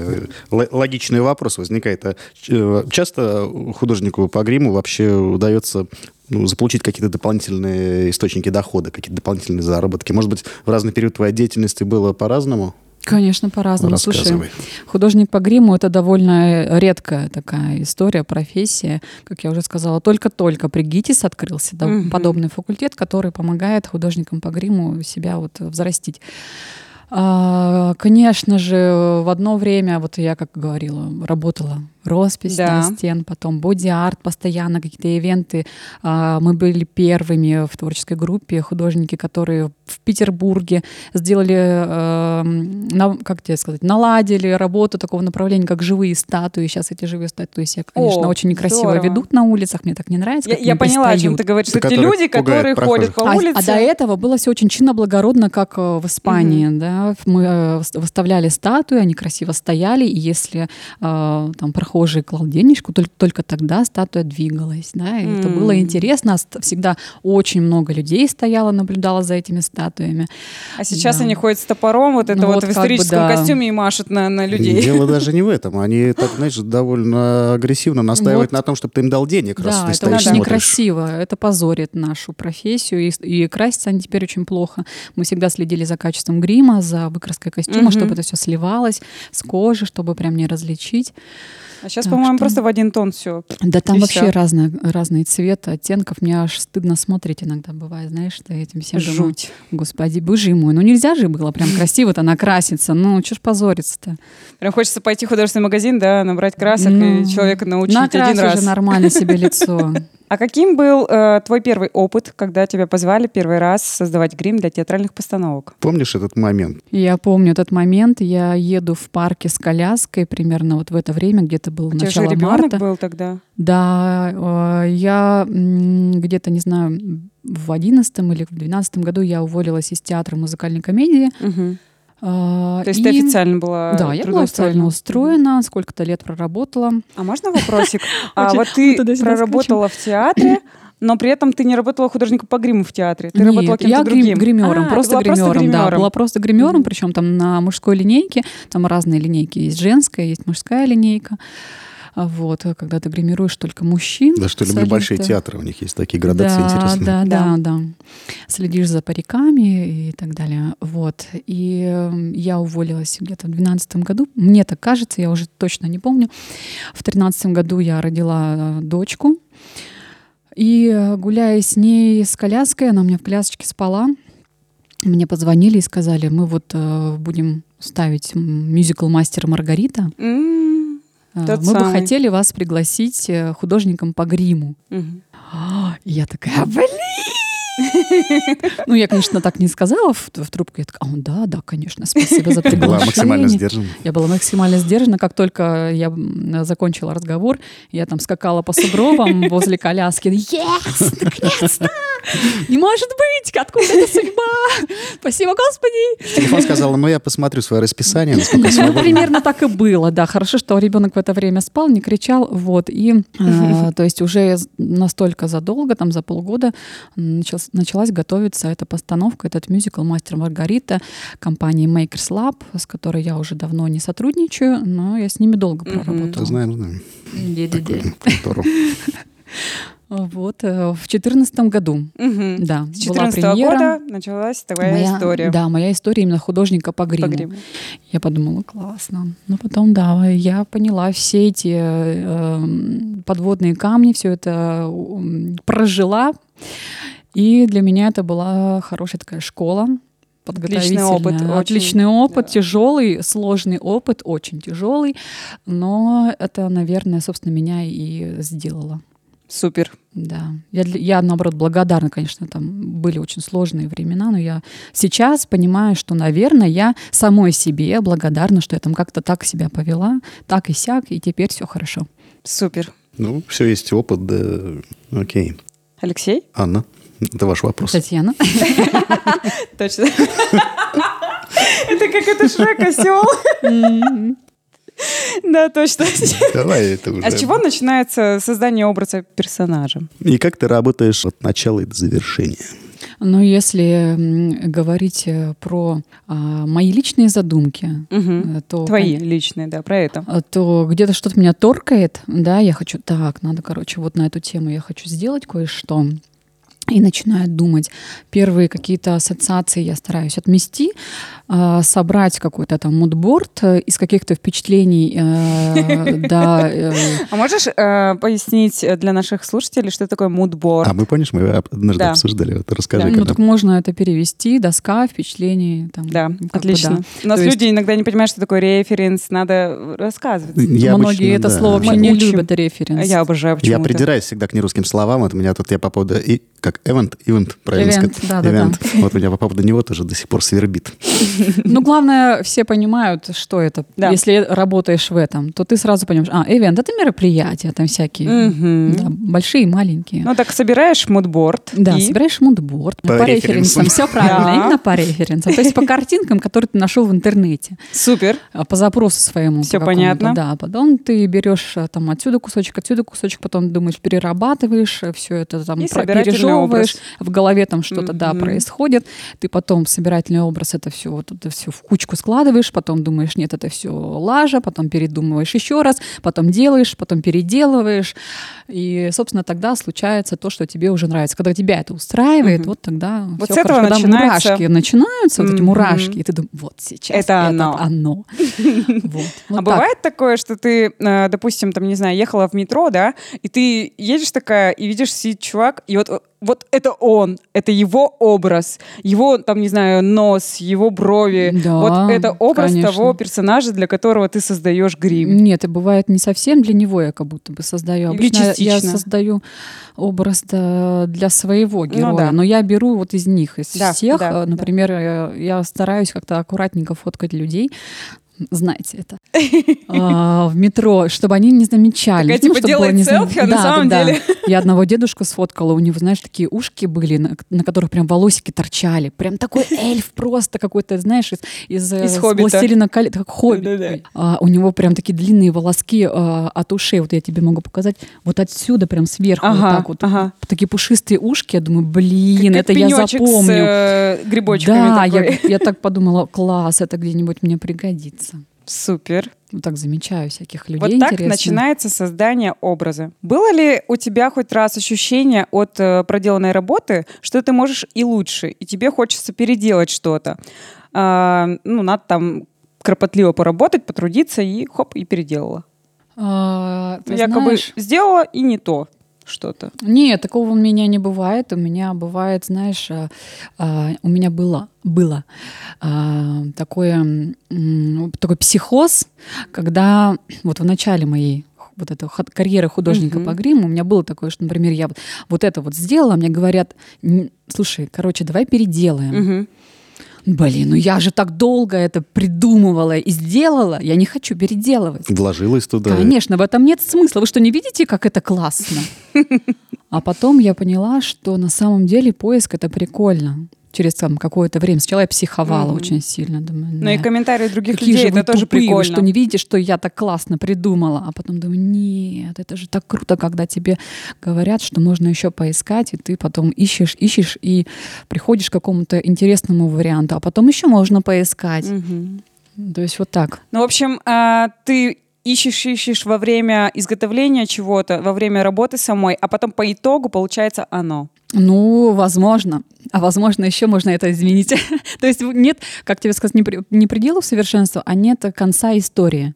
Speaker 1: л- логичный вопрос возникает. А ч- часто художнику по гриму вообще удается ну, заполучить какие-то дополнительные источники дохода, какие-то дополнительные заработки? Может быть, в разный период твоей деятельности было по-разному?
Speaker 3: Конечно, по-разному. Слушай. Художник по гриму это довольно редкая такая история, профессия. Как я уже сказала, только-только при ГИТИС открылся да,
Speaker 2: Мгм.
Speaker 3: подобный факультет, который помогает художникам по гриму себя вот взрастить. А, Конечно же, в одно время, вот я, как говорила, работала роспись
Speaker 2: Да.
Speaker 3: на стен, потом боди-арт, постоянно какие-то ивенты. А, Мы были первыми в творческой группе художники, которые в Петербурге сделали, эм, как тебе сказать, наладили работу такого направления, как живые статуи. Сейчас эти живые статуи себя, конечно,
Speaker 2: О,
Speaker 3: очень некрасиво
Speaker 2: здорово.
Speaker 3: ведут на улицах. Мне так не нравится.
Speaker 2: Я, я поняла, о чем
Speaker 3: пристают.
Speaker 2: ты говоришь. Те
Speaker 1: которые
Speaker 2: люди, которые ходят по
Speaker 3: А,
Speaker 2: улице.
Speaker 3: а до этого было все очень чинно-благородно, как э, в Испании. Да? Мы э, выс- выставляли статуи, они красиво стояли, и если э, там прохожий клал денежку, только, только тогда статуя двигалась. Да? И это было интересно. Всегда очень много людей стояло, наблюдало за этими статуями.
Speaker 2: А сейчас
Speaker 3: Да.
Speaker 2: они ходят с топором, вот это
Speaker 3: Ну
Speaker 2: вот,
Speaker 3: вот
Speaker 2: в
Speaker 3: как бы
Speaker 2: историческом
Speaker 3: да.
Speaker 2: костюме и машут на, на людей.
Speaker 1: Дело даже не в этом. Они, так, знаешь, довольно агрессивно настаивают
Speaker 3: Вот.
Speaker 1: на том, чтобы ты им дал денег, раз
Speaker 3: Да,
Speaker 1: ты
Speaker 3: это
Speaker 1: стоишь,
Speaker 3: очень некрасиво. Это позорит нашу профессию. И, и красятся они теперь очень плохо. Мы всегда следили за качеством грима, за выкраской костюма,
Speaker 2: Мгм.
Speaker 3: чтобы это все сливалось с кожи, чтобы прям не различить.
Speaker 2: А сейчас,
Speaker 3: Так
Speaker 2: по-моему,
Speaker 3: что-
Speaker 2: просто в один тон все.
Speaker 3: Да там
Speaker 2: И
Speaker 3: вообще разные, разные цвета, оттенков. Мне аж стыдно смотреть иногда бывает, знаешь, что этим всем думаю,
Speaker 2: Жуть.
Speaker 3: господи, боже мой, ну нельзя же было прям красиво-то накраситься, ну что ж позориться-то.
Speaker 2: Прям хочется пойти в художественный магазин, да, набрать красок
Speaker 3: Ну,
Speaker 2: и человека научить один раз.
Speaker 3: уже нормально себе лицо.
Speaker 2: А каким был э, твой первый опыт, когда тебя позвали первый раз создавать грим для театральных постановок?
Speaker 1: Помнишь этот момент?
Speaker 3: Я помню этот момент. Я еду в парке с коляской примерно вот в это время, где-то было
Speaker 2: У тебя же
Speaker 3: начало
Speaker 2: ребенок
Speaker 3: марта.
Speaker 2: был тогда.
Speaker 3: Да, э, я где-то, не знаю, в одиннадцатом или в двенадцатом году я уволилась из театра музыкальной комедии.
Speaker 2: Мгм.
Speaker 3: Э,
Speaker 2: То есть
Speaker 3: и-
Speaker 2: ты официально была
Speaker 3: Да, я была официально устроена, сколько-то лет проработала.
Speaker 2: А можно вопросик? А вот ты проработала в театре, но при этом ты не работала художником по гриму в театре. Ты
Speaker 3: Нет,
Speaker 2: работала кем-то
Speaker 3: я
Speaker 2: другим.
Speaker 3: гримером,
Speaker 2: А,
Speaker 3: просто
Speaker 2: была
Speaker 3: гримером, да,
Speaker 2: гримером.
Speaker 3: была просто гримером,
Speaker 2: Мгм.
Speaker 3: причем там на мужской линейке, там разные линейки, есть женская, есть мужская линейка. А Вот, а когда ты гримируешь только мужчин.
Speaker 1: Да что люблю большие театры, у них есть такие градации
Speaker 3: да,
Speaker 1: интересные.
Speaker 3: Да,
Speaker 2: Да.
Speaker 3: да, да. Следишь за париками и так далее. Вот. И э, я уволилась где-то в 2012 году. Мне так кажется, я уже точно не помню. В 2013 году я родила э, дочку. И э, гуляя с ней с коляской, она у меня в колясочке спала, мне позвонили и сказали, мы вот э, будем ставить мюзикл «Мастер Маргарита». Э,
Speaker 2: Тот
Speaker 3: мы бы
Speaker 2: самый.
Speaker 3: хотели вас пригласить э, художником по гриму. А, и я такая, блин, Ну, я, конечно, так не сказала в, в трубку. Я такая, «А, да, да, конечно, спасибо за
Speaker 1: Была
Speaker 3: приглашение.
Speaker 1: максимально сдержана.
Speaker 3: Я была максимально сдержана. Как только я закончила разговор, я там скакала по сугробам возле коляски. Yes! Наконец-то! Не может быть! Откуда эта судьба? Спасибо, Господи!
Speaker 1: Телефон сказал, ну я посмотрю свое расписание,
Speaker 3: Ну, примерно так и было, да. Хорошо, что ребенок в это время спал, не кричал, вот. И, э, то есть уже настолько задолго, там за полгода началась, началась готовиться эта постановка, этот мюзикл «Мастер Маргарита» компании Makers Lab, с которой я уже давно не сотрудничаю, но я с ними долго проработала.
Speaker 1: Знаем, знаем.
Speaker 3: Да-да-да. Вот, э, в четырнадцатом году,
Speaker 2: Мгм.
Speaker 3: да,
Speaker 2: С
Speaker 3: была
Speaker 2: 14
Speaker 3: премьера.
Speaker 2: года началась твоя
Speaker 3: Моя-
Speaker 2: история.
Speaker 3: Да, моя история именно художника по
Speaker 2: по
Speaker 3: гриму.
Speaker 2: гриму.
Speaker 3: Я подумала, классно. Но потом, да, я поняла все эти э, эм, подводные камни, все это прожила. И для меня это была хорошая такая школа.
Speaker 2: Отличный опыт, очень,
Speaker 3: Отличный опыт,
Speaker 2: да.
Speaker 3: тяжелый, сложный опыт, очень тяжелый. Но это, наверное, собственно, меня и сделало.
Speaker 2: Супер.
Speaker 3: Да. Я, я, наоборот, благодарна, конечно, там были очень сложные времена, но я сейчас понимаю, что, наверное, я самой себе благодарна, что я там как-то так себя повела, так и сяк, и теперь все хорошо.
Speaker 2: Супер.
Speaker 1: Ну, все есть опыт, да. Окей.
Speaker 2: Алексей?
Speaker 1: Анна, это ваш вопрос.
Speaker 3: Татьяна?
Speaker 2: Точно. Это как это Шрек осел. Да, точно.
Speaker 1: Давай это уже.
Speaker 2: А с чего начинается создание образа персонажа?
Speaker 1: И как ты работаешь от начала и до завершения?
Speaker 3: Ну, если говорить э, про а, мои личные задумки, э, то...
Speaker 2: Твои личные, да, про это.
Speaker 3: а, то где-то что-то меня торкает, да, я хочу, так, надо, короче, вот на эту тему я хочу сделать кое-что. И начинаю думать. Первые какие-то ассоциации я стараюсь отмести, а, собрать какой-то там мудборд э, из каких-то впечатлений, э, да, э,
Speaker 2: А можешь пояснить для наших слушателей, что такое мудборд?
Speaker 1: А мы, помнишь, мы однажды
Speaker 2: Да.
Speaker 1: обсуждали. Вот расскажи,
Speaker 3: ну так можно это перевести, доска, впечатлений. Там,
Speaker 2: Да,
Speaker 3: как
Speaker 2: отлично. У нас люди иногда не понимают, что такое референс, надо рассказывать.
Speaker 1: Я
Speaker 3: Многие это слово не любят референс.
Speaker 2: Я обожаю
Speaker 1: Я
Speaker 2: почему-то.
Speaker 1: придираюсь всегда к нерусским словам. Вот у меня тут я по поводу... И, как event, event, правильно
Speaker 3: Event,
Speaker 1: сказать?
Speaker 3: да-да-да.
Speaker 1: Event. Вот меня по поводу него тоже до сих пор свербит.
Speaker 3: Ну, главное, все понимают, что это.
Speaker 2: Да.
Speaker 3: Если работаешь в этом, то ты сразу понимаешь, а, ивент — это мероприятия там всякие,
Speaker 2: Мгм.
Speaker 3: да, большие и маленькие.
Speaker 2: Ну так собираешь мудборд.
Speaker 3: да,
Speaker 2: и...
Speaker 3: собираешь мудборд
Speaker 1: По
Speaker 3: по,
Speaker 1: референсам.
Speaker 3: референсам. Все правильно,
Speaker 2: Да.
Speaker 3: именно по референсам. То есть по картинкам, которые ты нашел в интернете,
Speaker 2: Супер.
Speaker 3: а, по запросу своему. Какому-то,
Speaker 2: понятно.
Speaker 3: Да, потом ты берешь а, там отсюда кусочек, отсюда кусочек, потом думаешь, перерабатываешь все это там,
Speaker 2: И
Speaker 3: пережевываешь,
Speaker 2: образ.
Speaker 3: в голове там что-то, да,
Speaker 2: Мгм.
Speaker 3: происходит. Ты потом собирательный образ это все, вот это все в кучку складываешь, потом думаешь, нет, это все лажа, потом передумываешь еще раз, потом делаешь, потом переделываешь. И, собственно, тогда случается то, что тебе уже нравится. Когда тебя это устраивает,
Speaker 2: Мгм.
Speaker 3: вот тогда
Speaker 2: Вот
Speaker 3: всё
Speaker 2: с этого
Speaker 3: хорошо.
Speaker 2: Начинается-
Speaker 3: мурашки начинаются, вот эти мурашки, и ты думаешь, вот сейчас
Speaker 2: Это оно.
Speaker 3: оно. Вот. Вот
Speaker 2: а
Speaker 3: так.
Speaker 2: бывает такое, что ты, э, допустим, там, не знаю, ехала в метро, да, и ты едешь такая, и видишь, сидит чувак, и вот, вот это он, это его образ, его, там, не знаю, нос, его брови.
Speaker 3: Да,
Speaker 2: вот это образ
Speaker 3: конечно.
Speaker 2: того персонажа, для которого ты создаешь грим.
Speaker 3: Нет, и бывает не совсем для него я как будто бы создаю.
Speaker 2: Или
Speaker 3: Обычно я
Speaker 2: частично.
Speaker 3: создаю образ да, для своего героя,
Speaker 2: Ну да.
Speaker 3: но я беру вот из них, из
Speaker 2: Да,
Speaker 3: всех.
Speaker 2: да,
Speaker 3: Э,
Speaker 2: да.
Speaker 3: Например, э, я стараюсь как-то аккуратненько фоткать людей. Знаете это. А, В метро, чтобы они не замечали.
Speaker 2: Такая,
Speaker 3: Ну,
Speaker 2: типа, делает
Speaker 3: не
Speaker 2: селфи, а на самом
Speaker 3: да, да.
Speaker 2: деле-
Speaker 3: Я одного дедушку сфоткала, у него, знаешь, такие ушки были, на, на которых прям волосики торчали. Прям такой эльф просто какой-то, знаешь, из, из, э,
Speaker 2: Из.
Speaker 3: «Властелина колец», как хоббит. А, у него прям такие длинные волоски а, от ушей. Вот я тебе могу показать. Вот отсюда прям сверху вот так вот.
Speaker 2: ага.
Speaker 3: Такие пушистые ушки. Я думаю, блин,
Speaker 2: Как
Speaker 3: это я запомню.
Speaker 2: с э, грибочками
Speaker 3: да,
Speaker 2: такой.
Speaker 3: я, я так подумала, класс, это где-нибудь мне пригодится.
Speaker 2: Супер.
Speaker 3: Вот так замечаю всяких людей
Speaker 2: Вот так
Speaker 3: интересных.
Speaker 2: начинается создание образа. Было ли у тебя хоть раз ощущение от э, проделанной работы, что ты можешь и лучше, и тебе хочется переделать что-то? А, ну, надо там кропотливо поработать, потрудиться, и хоп, и переделала.
Speaker 3: А,
Speaker 2: Якобы
Speaker 3: знаешь,
Speaker 2: сделала и не то что-то.
Speaker 3: Нет, такого у меня не бывает. У меня бывает, знаешь, а, а, у меня было, было а, такое, такой психоз, когда вот в начале моей вот этой карьеры художника
Speaker 2: Мгм.
Speaker 3: по гриму, у меня было такое, что, например, я вот, вот это вот сделала, мне говорят, «Н- слушай, короче, давай переделаем.
Speaker 2: Мгм.
Speaker 3: Блин, ну я же так долго это придумывала и сделала, я не хочу переделывать.
Speaker 1: Вложилась туда.
Speaker 3: Конечно, в этом нет смысла. Вы что, не видите, как это классно? А потом я поняла, что на самом деле поиск это прикольно. Через там, какое-то время. Сначала я психовала
Speaker 2: Мгм.
Speaker 3: очень сильно. Думаю,
Speaker 2: Ну и
Speaker 3: «Да,
Speaker 2: комментарии других
Speaker 3: какие
Speaker 2: людей,
Speaker 3: же
Speaker 2: это тоже
Speaker 3: тупые, вы
Speaker 2: прикольно.
Speaker 3: что не видите, что я так классно придумала. А потом думаю, нет, это же так круто, когда тебе говорят, что можно еще поискать, и ты потом ищешь, ищешь, и приходишь к какому-то интересному варианту, а потом еще можно поискать.
Speaker 2: Мгм.
Speaker 3: То есть вот так.
Speaker 2: Ну, в общем, а, ты ищешь, ищешь во время изготовления чего-то, во время работы самой, а потом по итогу получается оно.
Speaker 3: Ну, возможно. А возможно, еще можно это изменить. То есть нет, как тебе сказать, не, не пределов совершенства, а нет конца истории.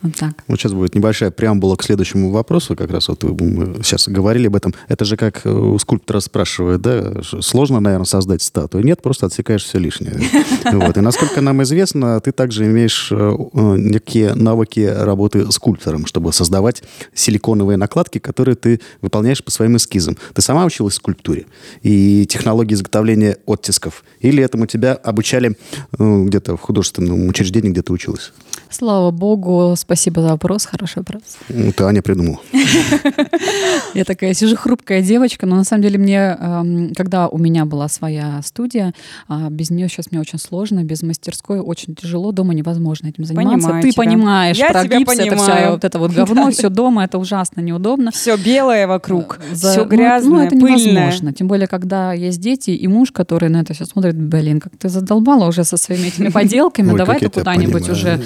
Speaker 3: Вот так.
Speaker 1: Вот сейчас будет небольшая преамбула к следующему вопросу, как раз вот мы сейчас говорили об этом. Это же как э, у скульптора спрашивают, да, сложно, наверное, создать статую? Нет, просто отсекаешь все лишнее. Вот. И насколько нам известно, ты также имеешь э, э, некие навыки работы скульптором, чтобы создавать силиконовые накладки, которые ты выполняешь по своим эскизам. Ты сама училась скульптуре и технологии изготовления оттисков? Или этому тебя обучали э, где-то в художественном учреждении, где ты училась?
Speaker 3: Слава богу, спасибо за вопрос, хороший вопрос.
Speaker 1: Ну, Ты Аня придумала.
Speaker 3: Я такая сижу хрупкая девочка, но на самом деле мне, эм, когда у меня была своя студия, а, без нее сейчас мне очень сложно, без мастерской очень тяжело, дома невозможно этим заниматься.
Speaker 2: Понимаю
Speaker 3: Ты
Speaker 2: тебя.
Speaker 3: понимаешь
Speaker 2: Я
Speaker 3: про гипс, это все вот это вот говно, все дома, это ужасно неудобно.
Speaker 2: Все белое вокруг,
Speaker 3: За-
Speaker 2: все
Speaker 3: ну,
Speaker 2: грязное,
Speaker 3: ну, это
Speaker 2: пыльное.
Speaker 3: невозможно. Тем более, когда есть дети и муж, который на это все смотрит, блин, как ты задолбала уже со своими этими поделками, давай ты куда-нибудь уже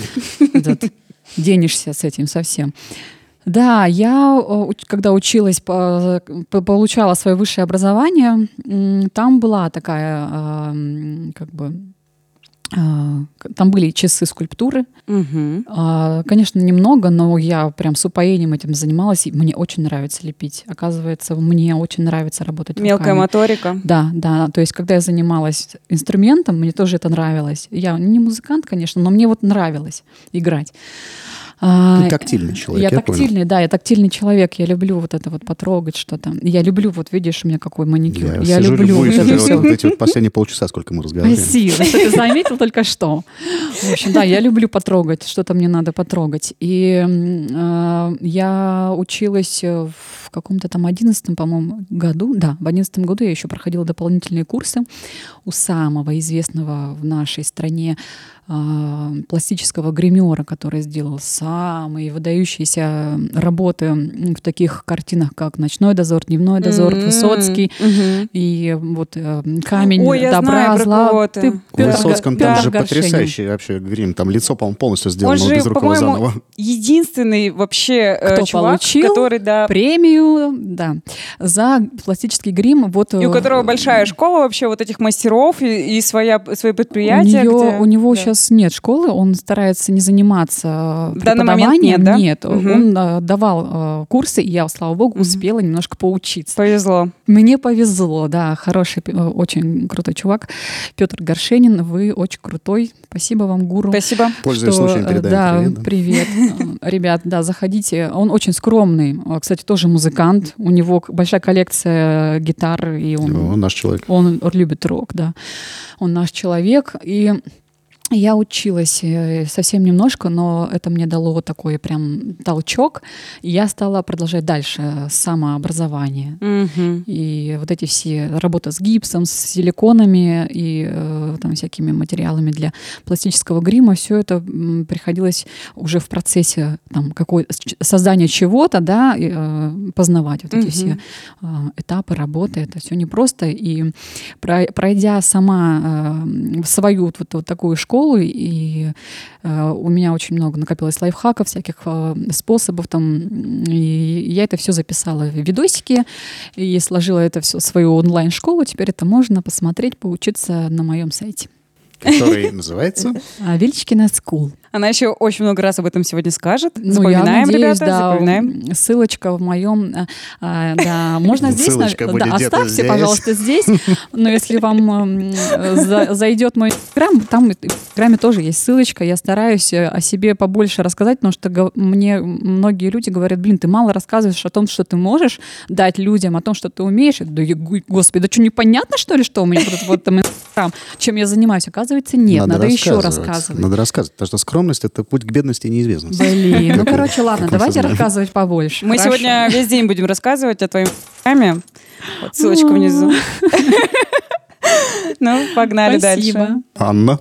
Speaker 3: денешься с этим совсем. Да, я, э, когда училась, по- по- получала свое высшее образование, там была такая, м, как бы, там были часы скульптуры. А, Конечно, немного, но я прям с упоением этим занималась, и мне очень нравится лепить. Оказывается, мне очень нравится работать
Speaker 2: Мелкая
Speaker 3: руками.
Speaker 2: моторика.
Speaker 3: Да, да. То есть, когда я занималась инструментом, мне тоже это нравилось. Я не музыкант, конечно, но мне вот нравилось играть. А,
Speaker 1: Ты тактильный человек,
Speaker 3: я,
Speaker 1: я понял.
Speaker 3: тактильный, да, я тактильный человек. Я люблю вот это вот потрогать что-то. Я люблю, вот видишь, у меня какой маникюр. Я,
Speaker 1: сижу,
Speaker 3: люблю
Speaker 1: любуюсь
Speaker 3: вот
Speaker 1: уже эти вот последние полчаса, сколько мы разговариваем.
Speaker 3: Спасибо, что ты заметил только что. В общем, да, я люблю потрогать, что-то мне надо потрогать. И э, я училась в каком-то там одиннадцатом, по-моему, году. Да, в одиннадцатом году я еще проходила дополнительные курсы у самого известного в нашей стране пластического гримера, который сделал самые выдающиеся работы в таких картинах, как «Ночной дозор», «Дневной дозор»,
Speaker 2: М,
Speaker 3: «Высоцкий».
Speaker 2: мгм.
Speaker 3: И вот э, камень
Speaker 2: Ой,
Speaker 3: добра, зла. Ты
Speaker 1: В
Speaker 3: Пётр
Speaker 1: Высоцком там же потрясающий вообще грим. Там лицо, по-моему, полностью
Speaker 2: Он
Speaker 1: сделано
Speaker 2: же,
Speaker 1: без рукава заново.
Speaker 2: единственный вообще э,
Speaker 3: Кто
Speaker 2: чувак,
Speaker 3: получил
Speaker 2: который, да,
Speaker 3: Премию, да, за пластический грим. Вот,
Speaker 2: и у
Speaker 3: э,
Speaker 2: которого большая школа вообще вот этих мастеров и, и своя, свои
Speaker 3: у,
Speaker 2: предприятия.
Speaker 3: неё-
Speaker 2: где-
Speaker 3: у него
Speaker 2: да.
Speaker 3: сейчас нет школы, он старается не заниматься
Speaker 2: В данный момент
Speaker 3: преподаванием.
Speaker 2: нет, да? Мгм.
Speaker 3: он э, давал э, курсы, и я, слава богу, успела немножко поучиться.
Speaker 2: Повезло.
Speaker 3: Мне повезло, да, хороший, э, очень крутой чувак. Петр Горшенин, вы очень крутой. Спасибо вам, гуру.
Speaker 2: Спасибо.
Speaker 1: Пользуясь
Speaker 3: что,
Speaker 1: случаем, передаем
Speaker 3: да,
Speaker 1: привет.
Speaker 3: привет. Э, Ребят, да, заходите. Он очень скромный. Э, Кстати, тоже музыкант. У него большая коллекция гитар, и
Speaker 1: да.
Speaker 3: он,
Speaker 1: О, наш человек.
Speaker 3: он любит рок, да. Он наш человек. И я училась э, совсем немножко, но это мне дало такой прям толчок. И я стала продолжать дальше самообразование.
Speaker 2: Мгм.
Speaker 3: И вот эти все работа с гипсом, с силиконами и э, там всякими материалами для пластического грима, все это приходилось уже в процессе там, какой, создания чего-то, да, и, э, познавать вот эти
Speaker 2: Мгм.
Speaker 3: все э, этапы работы. Это все непросто. И про- пройдя сама э, свою вот, вот такую школу, и э, у меня очень много накопилось лайфхаков, всяких э, способов там, и я это все записала в видосики и сложила это все в свою онлайн-школу. Теперь это можно посмотреть, поучиться на моем сайте.
Speaker 1: который называется...
Speaker 3: А, Вильчкина School.
Speaker 2: Она еще очень много раз об этом сегодня скажет.
Speaker 3: Ну,
Speaker 2: Запоминаем,
Speaker 3: я надеюсь,
Speaker 2: ребята,
Speaker 3: да,
Speaker 2: запоминаем.
Speaker 3: Ссылочка в моем... а, а, Да, можно здесь... на-
Speaker 1: Ссылочка будет
Speaker 3: да,
Speaker 1: где-то
Speaker 3: оставьте,
Speaker 1: здесь.
Speaker 3: пожалуйста, здесь. Но если вам за- зайдет мой инстаграм, там в инстаграме тоже есть ссылочка. Я стараюсь э, о себе побольше рассказать, потому что мне многие люди говорят, блин, ты мало рассказываешь о том, что ты можешь дать людям, о том, что ты умеешь. Да, господи, да что, непонятно, что ли, что у меня вот вот там инстаграм? Чем я занимаюсь? Оказывается, нет, надо, еще рассказывать.
Speaker 1: Надо рассказывать, потому что скромность — это путь к бедности и неизвестности.
Speaker 3: Блин, ну короче, ладно, давайте рассказывать побольше.
Speaker 2: Мы сегодня весь день будем рассказывать о твоем инстаграме. Вот ссылочка внизу. Ну, погнали
Speaker 3: Спасибо.
Speaker 2: дальше.
Speaker 1: Анна.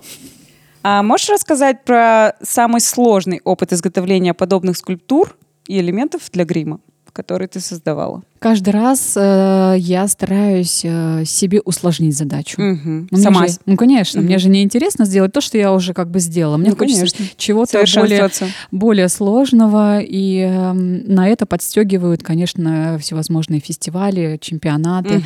Speaker 2: А можешь рассказать про самый сложный опыт изготовления подобных скульптур и элементов для грима, который ты создавала?
Speaker 3: Каждый раз э, я стараюсь э, себе усложнить задачу.
Speaker 2: Мгм.
Speaker 3: Ну,
Speaker 2: Сама
Speaker 3: же- ну, конечно, мне же не интересно сделать то, что я уже как бы сделала. Мне
Speaker 2: Ну,
Speaker 3: хочется
Speaker 2: конечно.
Speaker 3: чего-то более, более сложного, и эм, на это подстегивают, конечно, всевозможные фестивали, чемпионаты,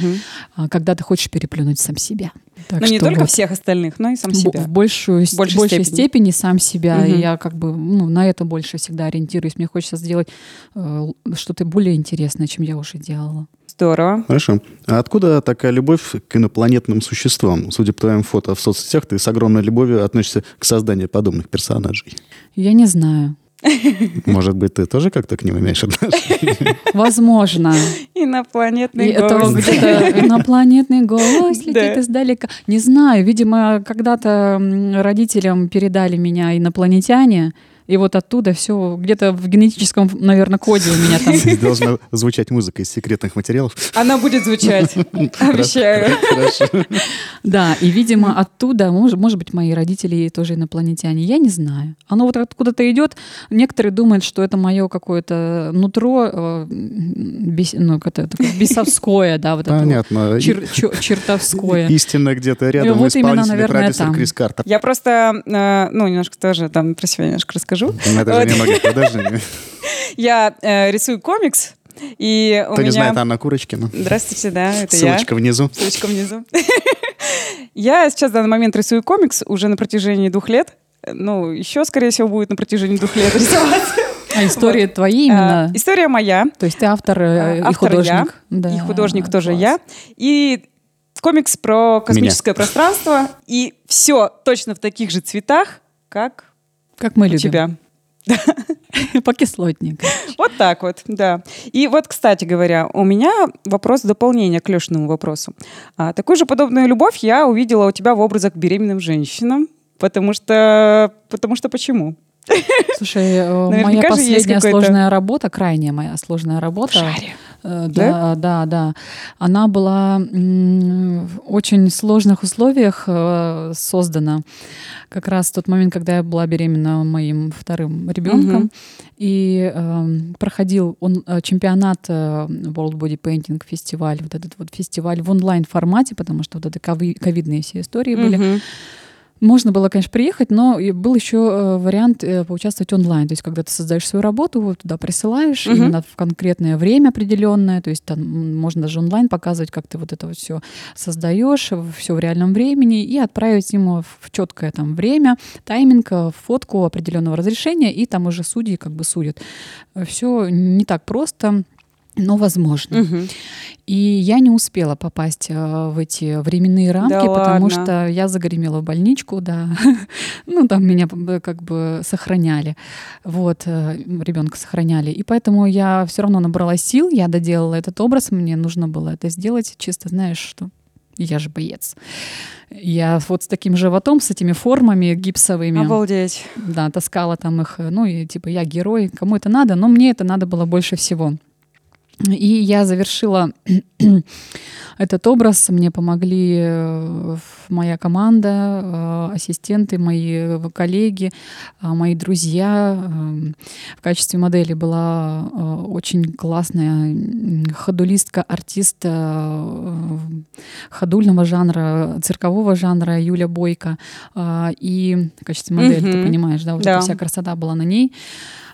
Speaker 3: а, когда ты хочешь переплюнуть сам себя. Так
Speaker 2: Ну, не только
Speaker 3: вот.
Speaker 2: всех остальных, но и сам себя.
Speaker 3: В большую, с-
Speaker 2: большей
Speaker 3: большей
Speaker 2: степени.
Speaker 3: степени. сам себя.
Speaker 2: Мгм.
Speaker 3: И я как бы ну, на это больше всегда ориентируюсь. Мне хочется сделать э, что-то более интересное, чем я уже делала.
Speaker 2: Здорово.
Speaker 1: Хорошо. А откуда такая любовь к инопланетным существам? Судя по твоим фото в соцсетях, ты с огромной любовью относишься к созданию подобных персонажей.
Speaker 3: Я не знаю.
Speaker 1: Может быть, ты тоже как-то к ним имеешь отношение?
Speaker 3: Возможно.
Speaker 2: Инопланетный
Speaker 3: И это инопланетный голос летит
Speaker 2: Да.
Speaker 3: издалека. Не знаю, видимо, когда-то родителям передали меня инопланетяне, и вот оттуда все где-то в генетическом, наверное, коде у меня там.
Speaker 1: Должна звучать музыка из секретных материалов.
Speaker 2: Она будет звучать. Обещаю.
Speaker 3: Да, и, видимо, оттуда, может, быть, мои родители тоже инопланетяне, я не знаю. Оно вот откуда-то идет. Некоторые думают, что это мое какое-то нутро, э, ну, бесовское, да, вот это
Speaker 1: Понятно.
Speaker 3: чертовское.
Speaker 1: Истинно где-то рядом
Speaker 3: вот именно,
Speaker 1: исполнительный
Speaker 3: наверное,
Speaker 1: продюсер. Крис Картер.
Speaker 2: Я просто, э, ну, немножко тоже там про себя немножко расскажу.
Speaker 1: Это же
Speaker 2: Вот.
Speaker 1: немного подожди.
Speaker 2: Я э, рисую комикс, и у
Speaker 1: Кто не
Speaker 2: меня...
Speaker 1: знает Анна Курочкина?
Speaker 2: Здравствуйте, да, это я.
Speaker 1: Ссылочка внизу.
Speaker 2: Ссылочка внизу. Я сейчас в данный момент рисую комикс уже на протяжении двух лет. Ну, еще, скорее всего, будет на протяжении двух лет рисовать.
Speaker 3: А истории твои именно?
Speaker 2: А, История моя.
Speaker 3: То есть ты автор э,
Speaker 2: А,
Speaker 3: и
Speaker 2: автор
Speaker 3: художник?
Speaker 2: я,
Speaker 3: Да,
Speaker 2: и художник тоже
Speaker 3: класс.
Speaker 2: я. И комикс про космическое пространство. И все точно в таких же цветах, как
Speaker 3: Как мы
Speaker 2: у
Speaker 3: любим.
Speaker 2: тебя.
Speaker 3: По кислотнику.
Speaker 2: Вот так вот, да. И вот, кстати говоря, у меня вопрос дополнения к Лешиному вопросу. А, такую же подобную любовь я увидела у тебя в образах к беременным женщинам. Потому что... Потому что почему?
Speaker 3: Слушай, э,
Speaker 2: Наверняка
Speaker 3: моя последняя сложная работа, крайняя моя сложная работа. э,
Speaker 2: Да?
Speaker 3: Да, да, да. Она была в очень сложных условиях э, создана. Как раз в тот момент, когда я была беременна моим вторым ребенком.
Speaker 2: Мгм.
Speaker 3: И эм, проходил он, э, чемпионат э, World Body Painting фестиваль, вот этот вот фестиваль в онлайн формате, потому что вот это кови- ковидные все истории были. Можно было, конечно, приехать, но был еще э, вариант э, поучаствовать онлайн. То есть, когда ты создаешь свою работу, вот туда присылаешь
Speaker 2: Мгм.
Speaker 3: именно в конкретное время определенное. То есть, там можно даже онлайн показывать, как ты вот это вот все создаешь, все в реальном времени, и отправить ему в четкое там время, тайминг, э, фотку определенного разрешения, и там уже судьи как бы судят. Все не так просто. Но возможно.
Speaker 2: Мгм.
Speaker 3: И я не успела попасть э, в эти временные рамки,
Speaker 2: Да
Speaker 3: потому
Speaker 2: ладно?
Speaker 3: что я загремела в больничку, да. ну, там меня э, как бы сохраняли. Вот, э, ребенка сохраняли. И поэтому я все равно набрала сил, я доделала этот образ, мне нужно было это сделать, чисто знаешь, что я же боец. Я вот с таким животом, с этими формами гипсовыми.
Speaker 2: Обалдеть.
Speaker 3: Да, таскала там их, ну и типа я герой, кому это надо, но мне это надо было больше всего. И я завершила этот образ, мне помогли э, моя команда, э, ассистенты, мои э, коллеги, мои друзья. Э, В качестве модели была очень классная ходулистка, артист, ходульного жанра, циркового жанра Юля Бойко. И в качестве модели, ты
Speaker 2: Мгм.
Speaker 3: понимаешь, да, вот
Speaker 2: Да.
Speaker 3: эта вся красота была на ней.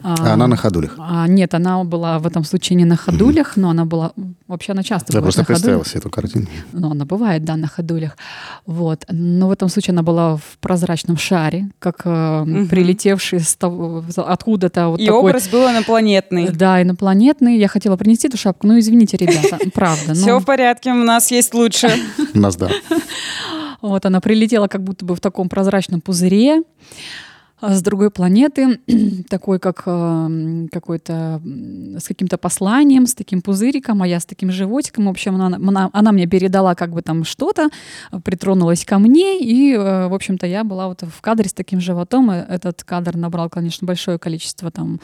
Speaker 1: А она на ходулях.
Speaker 3: а, нет, она была в этом случае не на ходулях, но она была... Вообще она часто
Speaker 1: Я
Speaker 3: бывает
Speaker 1: просто
Speaker 3: на ходулях.
Speaker 1: представил себе эту картину.
Speaker 3: Ну, она бывает, да, на ходулях. Вот. Но в этом случае она была в прозрачном шаре, как э,
Speaker 2: Мгм.
Speaker 3: прилетевший с того- откуда-то вот
Speaker 2: И
Speaker 3: такой...
Speaker 2: образ был инопланетный.
Speaker 3: Да, инопланетный. Я хотела принести эту шапку. Ну, извините, ребята, правда.
Speaker 2: Все в порядке, у нас есть лучше.
Speaker 1: У нас, да.
Speaker 3: Вот она прилетела как будто бы в таком прозрачном пузыре а, с другой планеты, такой как э, какой-то с каким-то посланием, с таким пузыриком, а я с таким животиком. В общем, она, она, она мне передала как бы там что-то, э, притронулась ко мне, и, э, в общем-то, я была вот в кадре с таким животом. И Этот кадр набрал, конечно, большое количество там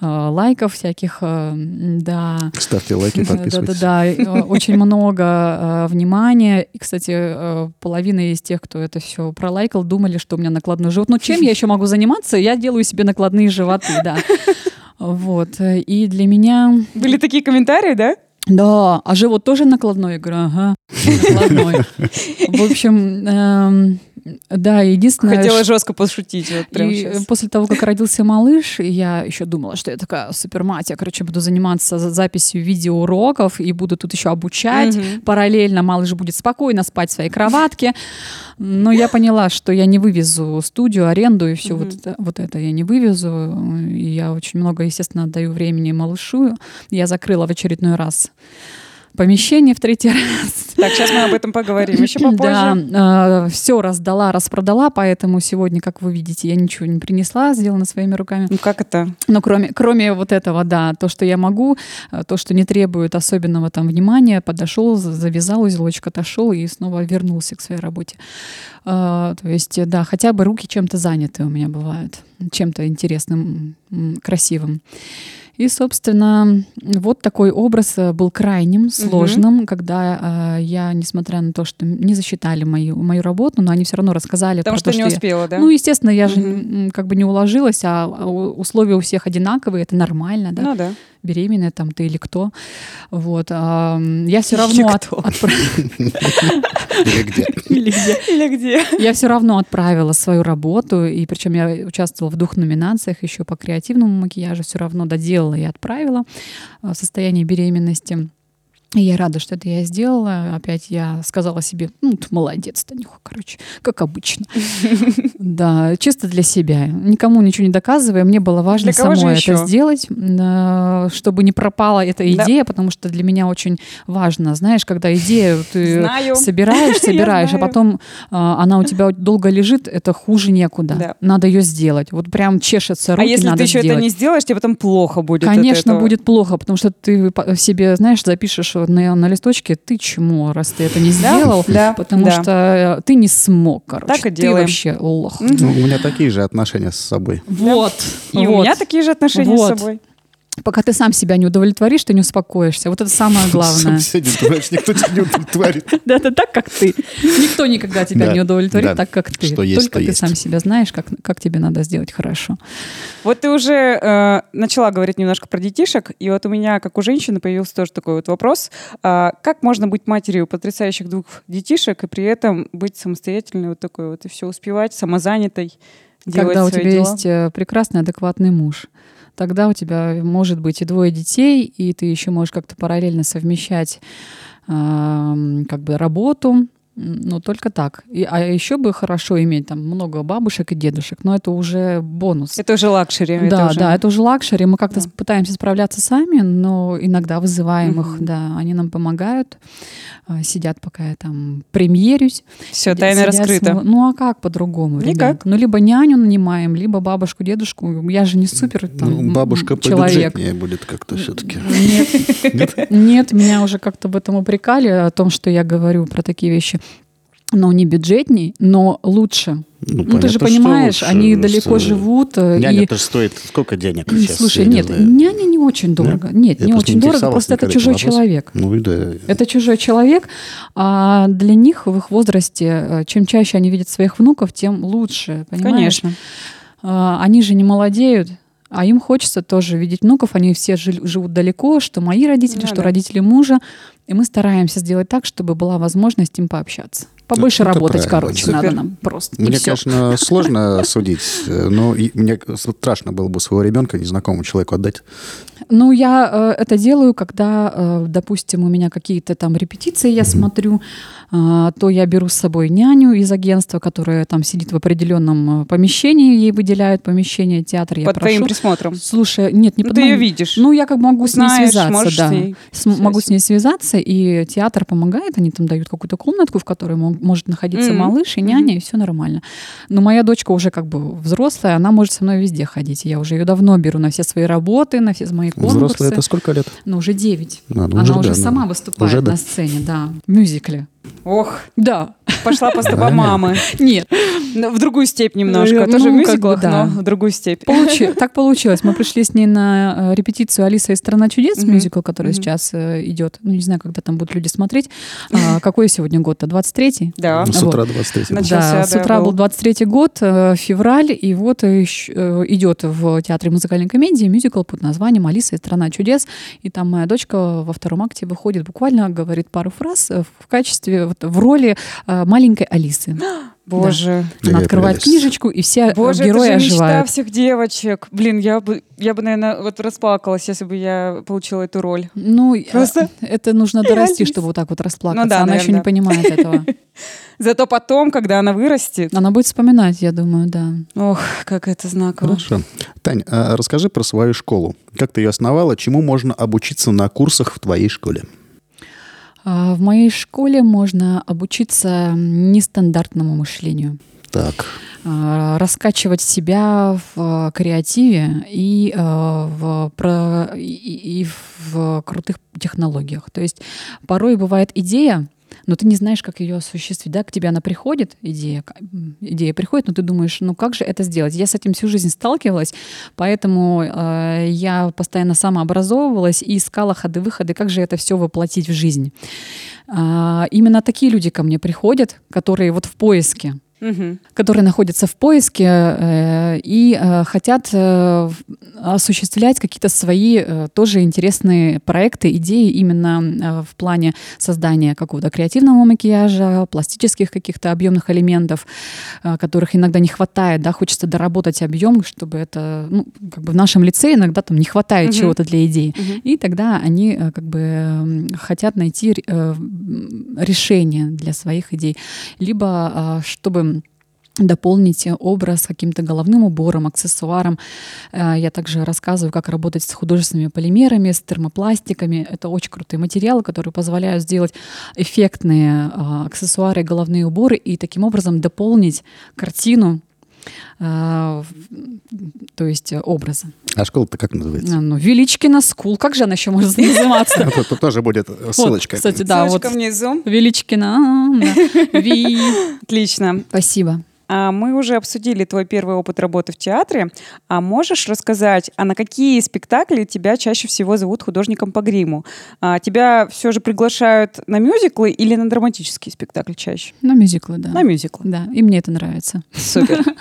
Speaker 3: э, лайков всяких, э, да.
Speaker 1: Ставьте лайки, подписывайтесь.
Speaker 3: Да-да-да, э, очень много э, внимания. И, кстати, э, половина из тех, кто это все пролайкал, думали, что у меня накладной живот. Ну, чем я еще могу заниматься? Я делаю себе накладные животы, да. Вот. И для меня...
Speaker 2: Были такие комментарии, да?
Speaker 3: Да, а живот тоже накладной? Я говорю, ага, накладной. В общем, эм, да, единственное...
Speaker 2: Хотела жестко пошутить вот прямо
Speaker 3: и
Speaker 2: сейчас.
Speaker 3: после того, как родился малыш, я еще думала, что я такая супермать. Я, короче, буду заниматься за- записью видеоуроков и буду тут еще обучать. Параллельно малыш будет спокойно спать в своей кроватке. Но я поняла, что я не вывезу студию, аренду и все вот, это, вот это я не вывезу. И я очень много, естественно, отдаю времени малышу. Я закрыла в очередной раз помещение в третий раз.
Speaker 2: Так, сейчас мы об этом поговорим еще попозже.
Speaker 3: Да, все раздала, распродала, поэтому сегодня, как вы видите, я ничего не принесла, сделано своими руками.
Speaker 2: Ну как это?
Speaker 3: Но кроме, кроме вот этого, да, то, что я могу, э, то, что не требует особенного там внимания, подошел, за- завязал узелочек, отошел и снова вернулся к своей работе. А, То есть, э, да, хотя бы руки чем-то заняты у меня бывают, чем-то интересным, красивым. И, собственно, вот такой образ э, был крайним, сложным, когда э, я, несмотря на то, что не засчитали мою, мою работу, но они все равно рассказали
Speaker 2: Потому
Speaker 3: про
Speaker 2: что
Speaker 3: то,
Speaker 2: не
Speaker 3: что я-
Speaker 2: успела, да?
Speaker 3: ну, естественно, я же
Speaker 2: Мгм.
Speaker 3: м, как бы не уложилась, а у- условия у всех одинаковые, это нормально, да?
Speaker 2: Ну да.
Speaker 3: Беременная там ты или кто. Вот. а, я все
Speaker 2: Или
Speaker 3: равно от-
Speaker 1: Или где?
Speaker 3: или где?
Speaker 2: Или где?
Speaker 3: Я все равно отправила свою работу, и причем я участвовала в двух номинациях еще по креативному макияжу, все равно доделала и отправила а, в состоянии беременности. И я рада, что это я сделала. Опять я сказала себе, ну, ты молодец, Танюха, короче, как обычно. Да, чисто для себя. Никому ничего не доказывая. Мне было важно самой это сделать, да, чтобы не пропала эта идея, потому что для меня очень важно, знаешь, когда идею ты собираешь, собираешь, а потом а, она у тебя долго лежит, это хуже некуда.
Speaker 2: Да.
Speaker 3: Надо ее сделать. Вот прям чешется
Speaker 2: А
Speaker 3: руки,
Speaker 2: если
Speaker 3: надо
Speaker 2: ты еще это не сделаешь, тебе потом плохо будет.
Speaker 3: Конечно, будет плохо, потому что ты себе, знаешь, запишешь на, на листочке, ты чмо, раз ты это не сделал,
Speaker 2: да,
Speaker 3: потому
Speaker 2: да.
Speaker 3: что э, ты не смог, короче.
Speaker 2: Так и
Speaker 3: ты
Speaker 2: делаем.
Speaker 3: вообще лох.
Speaker 1: Ну, у меня такие же отношения с собой.
Speaker 3: Вот.
Speaker 2: И у
Speaker 3: вот.
Speaker 2: меня такие же отношения
Speaker 3: Вот.
Speaker 2: с собой.
Speaker 3: Пока ты сам себя не удовлетворишь, ты не успокоишься. Вот это самое главное.
Speaker 1: Сам себя не удовлетворяешь, никто тебя не удовлетворит.
Speaker 3: Да, это так, как ты. Никто никогда тебя не удовлетворит так, как ты. Только
Speaker 1: то
Speaker 3: ты сам себя знаешь, как, тебе надо сделать хорошо.
Speaker 2: Вот ты уже э, начала говорить немножко про детишек, и вот у меня, как у женщины, появился тоже такой вот вопрос. А, как можно быть матерью потрясающих двух детишек и при этом быть самостоятельной вот такой вот и все успевать, самозанятой, делать
Speaker 3: Когда у тебя есть э, прекрасный, адекватный муж, тогда у тебя может быть и двое детей, и ты еще можешь как-то параллельно совмещать как бы работу, ну, только так. И, а еще бы хорошо иметь там много бабушек и дедушек, но это уже бонус.
Speaker 2: Это уже luxury. это
Speaker 3: да,
Speaker 2: уже-
Speaker 3: да, это уже luxury. Мы как-то
Speaker 2: Да.
Speaker 3: пытаемся справляться сами, но иногда вызываем их,
Speaker 2: Мгм.
Speaker 3: да, они нам помогают, а, сидят, пока я там премьерюсь.
Speaker 2: Все,
Speaker 3: Сидя-
Speaker 2: тайна
Speaker 3: сидя
Speaker 2: раскрыта.
Speaker 3: с- Ну а как по-другому?
Speaker 2: Никак.
Speaker 3: ребят? Ну либо няню нанимаем, либо бабушку, дедушку. Я же не супер там,
Speaker 1: Ну, бабушка
Speaker 3: человек.
Speaker 1: побюджетнее будет как-то все-таки.
Speaker 3: Нет, нет, меня уже как-то в этом упрекали о том, что я говорю про такие вещи. Но не бюджетней, но лучше. Ну, ты
Speaker 1: понятно,
Speaker 3: же
Speaker 1: что
Speaker 3: понимаешь,
Speaker 1: лучше,
Speaker 3: они далеко
Speaker 1: что-
Speaker 3: живут. э,
Speaker 1: Няня
Speaker 3: и
Speaker 1: тоже стоит сколько денег сейчас?
Speaker 3: Слушай,
Speaker 1: не
Speaker 3: нет,
Speaker 1: знаю.
Speaker 3: няня не очень дорого. Нет,
Speaker 1: Я
Speaker 3: не очень дорого, просто это чужой
Speaker 1: этим вопросом.
Speaker 3: человек.
Speaker 1: Ну и да.
Speaker 3: Это чужой человек, а для них в их возрасте, э, чем чаще они видят своих внуков, тем лучше, понимаешь?
Speaker 2: Конечно.
Speaker 3: А, Они же не молодеют, а им хочется тоже видеть внуков. Они все жи- живут далеко, что мои родители,
Speaker 2: Ну
Speaker 3: что
Speaker 2: да.
Speaker 3: родители мужа. И мы стараемся сделать так, чтобы была возможность им пообщаться. Побольше
Speaker 1: это
Speaker 3: работать,
Speaker 1: правильно,
Speaker 3: короче, надо
Speaker 2: Супер.
Speaker 3: нам просто.
Speaker 1: Мне, конечно, сложно судить, но мне страшно было бы своего ребенка незнакомому человеку отдать.
Speaker 3: Ну, я э, это делаю, когда, э, допустим, у меня какие-то там репетиции я смотрю, то я беру с собой няню из агентства, которая там сидит в определенном э, помещении, ей выделяют помещение театра, я
Speaker 2: Под твоим
Speaker 3: прошу.
Speaker 2: присмотром.
Speaker 3: Слушай, нет, не
Speaker 2: Ну,
Speaker 3: под
Speaker 2: ты ее
Speaker 3: моим-
Speaker 2: видишь.
Speaker 3: Ну, я как бы могу с ней
Speaker 2: Знаешь,
Speaker 3: связаться, да.
Speaker 2: с ней
Speaker 3: С- могу с ней связаться, и театр помогает, они там дают какую-то комнатку, в которой мо- может находиться
Speaker 2: Мгм.
Speaker 3: малыш и няня, и все нормально. Но моя дочка уже как бы взрослая, она может со мной везде ходить. Я уже ее давно беру на все свои работы, на все мои конкурсы.
Speaker 1: Взрослый это сколько лет?
Speaker 3: Ну, уже 9.
Speaker 1: А, ну,
Speaker 3: Она
Speaker 1: уже
Speaker 3: уже,
Speaker 1: да,
Speaker 3: сама
Speaker 1: ну,
Speaker 3: выступает
Speaker 1: уже да.
Speaker 3: на сцене, да. В мюзикле.
Speaker 2: Ох,
Speaker 3: Да.
Speaker 2: пошла по стопам мамы.
Speaker 3: Нет.
Speaker 2: Ну, В другую степь немножко.
Speaker 3: Ну,
Speaker 2: Тоже в мюзиклах,
Speaker 3: да.
Speaker 2: но в другую степь.
Speaker 3: Получи- Так получилось. Мы пришли с ней на э, репетицию «Алиса и страна чудес», мюзикл, который сейчас э, идет. Ну, не знаю, когда там будут люди смотреть. А, Какой сегодня год-то? 23-й?
Speaker 2: Да.
Speaker 1: Ну, С утра 23
Speaker 2: Начался,
Speaker 3: Да,
Speaker 2: да,
Speaker 3: с утра
Speaker 2: был.
Speaker 3: был 23-й год, э, февраль, и вот идет в театре музыкальной комедии мюзикл под названием «Алиса и страна чудес». И там моя дочка во втором акте выходит, буквально говорит пару фраз в качестве, вот, в роли э, маленькой Алисы.
Speaker 2: Боже.
Speaker 3: Она
Speaker 1: Какая
Speaker 3: открывает книжечку, и все э,
Speaker 2: Боже,
Speaker 3: герои
Speaker 2: это же мечта
Speaker 3: оживают.
Speaker 2: всех девочек. Блин, я бы, я бы, наверное, вот расплакалась, если бы я получила эту роль.
Speaker 3: Ну, э,
Speaker 2: Просто
Speaker 3: это нужно дорасти,
Speaker 2: Алиса.
Speaker 3: чтобы вот так вот расплакаться.
Speaker 2: Ну да,
Speaker 3: Она еще
Speaker 2: наверное,
Speaker 3: не понимает этого.
Speaker 2: Зато потом, когда она вырастет,
Speaker 3: Она будет вспоминать, я думаю, да.
Speaker 2: ох, как это знаково.
Speaker 1: Хорошо. Тань, а расскажи про свою школу. Как ты ее основала? Чему можно обучиться на курсах в твоей школе?
Speaker 3: А, В моей школе можно обучиться нестандартному мышлению.
Speaker 1: Так.
Speaker 3: а, раскачивать себя в э, креативе и, в, про- и- и в крутых технологиях. То есть порой бывает идея, но ты не знаешь, как ее осуществить. Да? К тебе она приходит, идея, идея приходит, но ты думаешь, ну как же это сделать? Я с этим всю жизнь сталкивалась, поэтому э, я постоянно самообразовывалась и искала ходы-выходы, как же это все воплотить в жизнь. А, именно такие люди ко мне приходят, которые вот в поиске
Speaker 2: Мгм.
Speaker 3: которые находятся в поиске э, и э, хотят э, осуществлять какие-то свои э, тоже интересные проекты, идеи именно э, в плане создания какого-то креативного макияжа, пластических каких-то объемных элементов, э, которых иногда не хватает, да, хочется доработать объем, чтобы это, ну, как бы в нашем лице иногда там не хватает
Speaker 2: Мгм.
Speaker 3: чего-то для идей.
Speaker 2: Мгм.
Speaker 3: И тогда они э, как бы хотят найти э, решение для своих идей. Либо чтобы дополнить образ каким-то головным убором, аксессуаром. Э, Я также рассказываю, как работать с художественными полимерами, с термопластиками. Это очень крутые материалы, которые позволяют сделать эффектные а, аксессуары, головные уборы и таким образом дополнить картину, в- то есть э, образа.
Speaker 1: А школа-то как называется?
Speaker 3: А, Ну, Величкина скул. Как же она еще может называться?
Speaker 1: Тут тоже будет ссылочка.
Speaker 3: Кстати, да, вот
Speaker 2: Ссылочка внизу.
Speaker 3: Величкина. Ви.
Speaker 2: Отлично.
Speaker 3: Спасибо.
Speaker 2: А мы уже обсудили твой первый опыт работы в театре. А можешь рассказать, а на какие спектакли тебя чаще всего зовут художником по гриму? А тебя все же приглашают на мюзиклы или на драматические спектакли чаще?
Speaker 3: На мюзиклы, да.
Speaker 2: На мюзиклы.
Speaker 3: Да, и мне это нравится.
Speaker 2: Супер.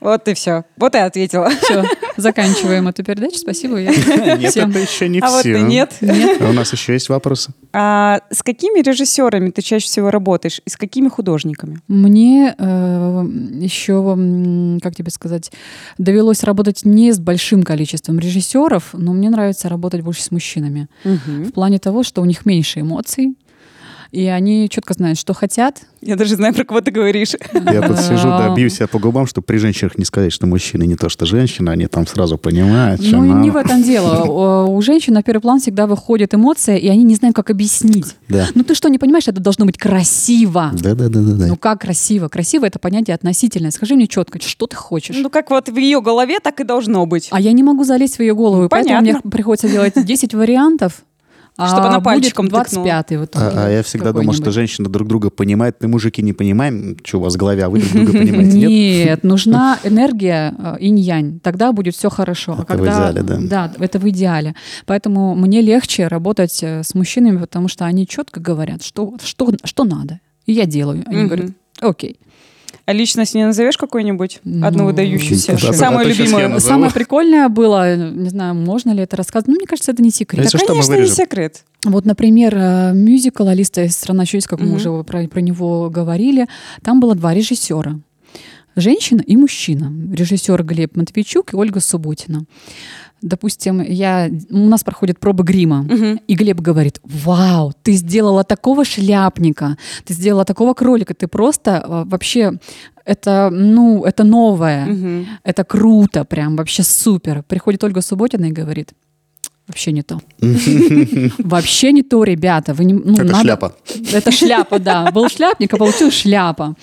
Speaker 2: Вот и все. Вот и ответила.
Speaker 3: Все, заканчиваем эту передачу. Спасибо. Я
Speaker 1: Нет,
Speaker 3: всем.
Speaker 1: это еще не
Speaker 2: А вот
Speaker 1: все.
Speaker 2: и нет.
Speaker 3: Нет.
Speaker 1: А У нас еще есть вопросы.
Speaker 2: А с какими режиссерами ты чаще всего работаешь и с какими художниками?
Speaker 3: Мне э, еще, как тебе сказать, довелось работать не с большим количеством режиссеров, но мне нравится работать больше с мужчинами. В плане того, что у них меньше эмоций, и они четко знают, что хотят.
Speaker 2: Я даже знаю, про кого ты говоришь.
Speaker 1: Я тут сижу, да, бью себя по губам, чтобы при женщинах не сказать, что мужчины не то, что женщина, они там сразу понимают, что
Speaker 3: Ну, не в этом дело. У женщин на первый план всегда выходит эмоция, и они не знают, как объяснить.
Speaker 1: Да.
Speaker 3: Ну ты что, не понимаешь, это должно быть красиво.
Speaker 1: Да, да, да, да, да.
Speaker 3: Ну как красиво? Красиво это понятие относительное. Скажи мне четко, что ты хочешь.
Speaker 2: Ну, как вот в ее голове, так и должно быть.
Speaker 3: А я не могу залезть в ее голову, и поэтому
Speaker 2: Понятно.
Speaker 3: мне приходится делать 10 вариантов. А
Speaker 2: Чтобы она
Speaker 3: будет
Speaker 2: пальчиком тыкнула.
Speaker 3: 25 вот
Speaker 1: А, а я всегда думал, что женщины друг друга понимают, мы мужики не понимаем, что у вас в голове, а вы друг друга понимаете, нет?
Speaker 3: Нет, нужна энергия э, инь-янь. Тогда будет все хорошо. А
Speaker 1: Это в идеале, да.
Speaker 3: Да, это в идеале. Поэтому мне легче работать э, с мужчинами, потому что они четко говорят, что, что, что надо. И я делаю. Они говорят, окей.
Speaker 2: А личность не назовешь какую-нибудь?
Speaker 3: Ну,
Speaker 2: Одну выдающуюся?
Speaker 1: а то- а то
Speaker 2: Самую
Speaker 1: щас я
Speaker 2: любимую?
Speaker 1: назову.
Speaker 3: Самое прикольное было, не знаю, можно ли это рассказать, ну, мне кажется, это не секрет.
Speaker 1: Что, мы
Speaker 2: Конечно, не секрет.
Speaker 3: Вот, например, э, мюзикл «Алиса из страна чудес», как мы
Speaker 2: Мгм.
Speaker 3: уже про, про него говорили, там было два режиссера. Женщина и мужчина. Режиссер Глеб Матвейчук и Ольга Субботина. Допустим, я, у нас проходит проба грима,
Speaker 2: Мгм.
Speaker 3: и Глеб говорит, вау, ты сделала такого шляпника, ты сделала такого кролика, ты просто э, вообще, это, ну, это новое,
Speaker 2: Мгм.
Speaker 3: это круто, прям вообще супер. Приходит Ольга Субботина и говорит, вообще не то. Вообще не то, ребята. Вы не, ну,
Speaker 1: Это
Speaker 3: надо-
Speaker 1: шляпа.
Speaker 3: Это шляпа, да. Был шляпник, а получилась шляпа.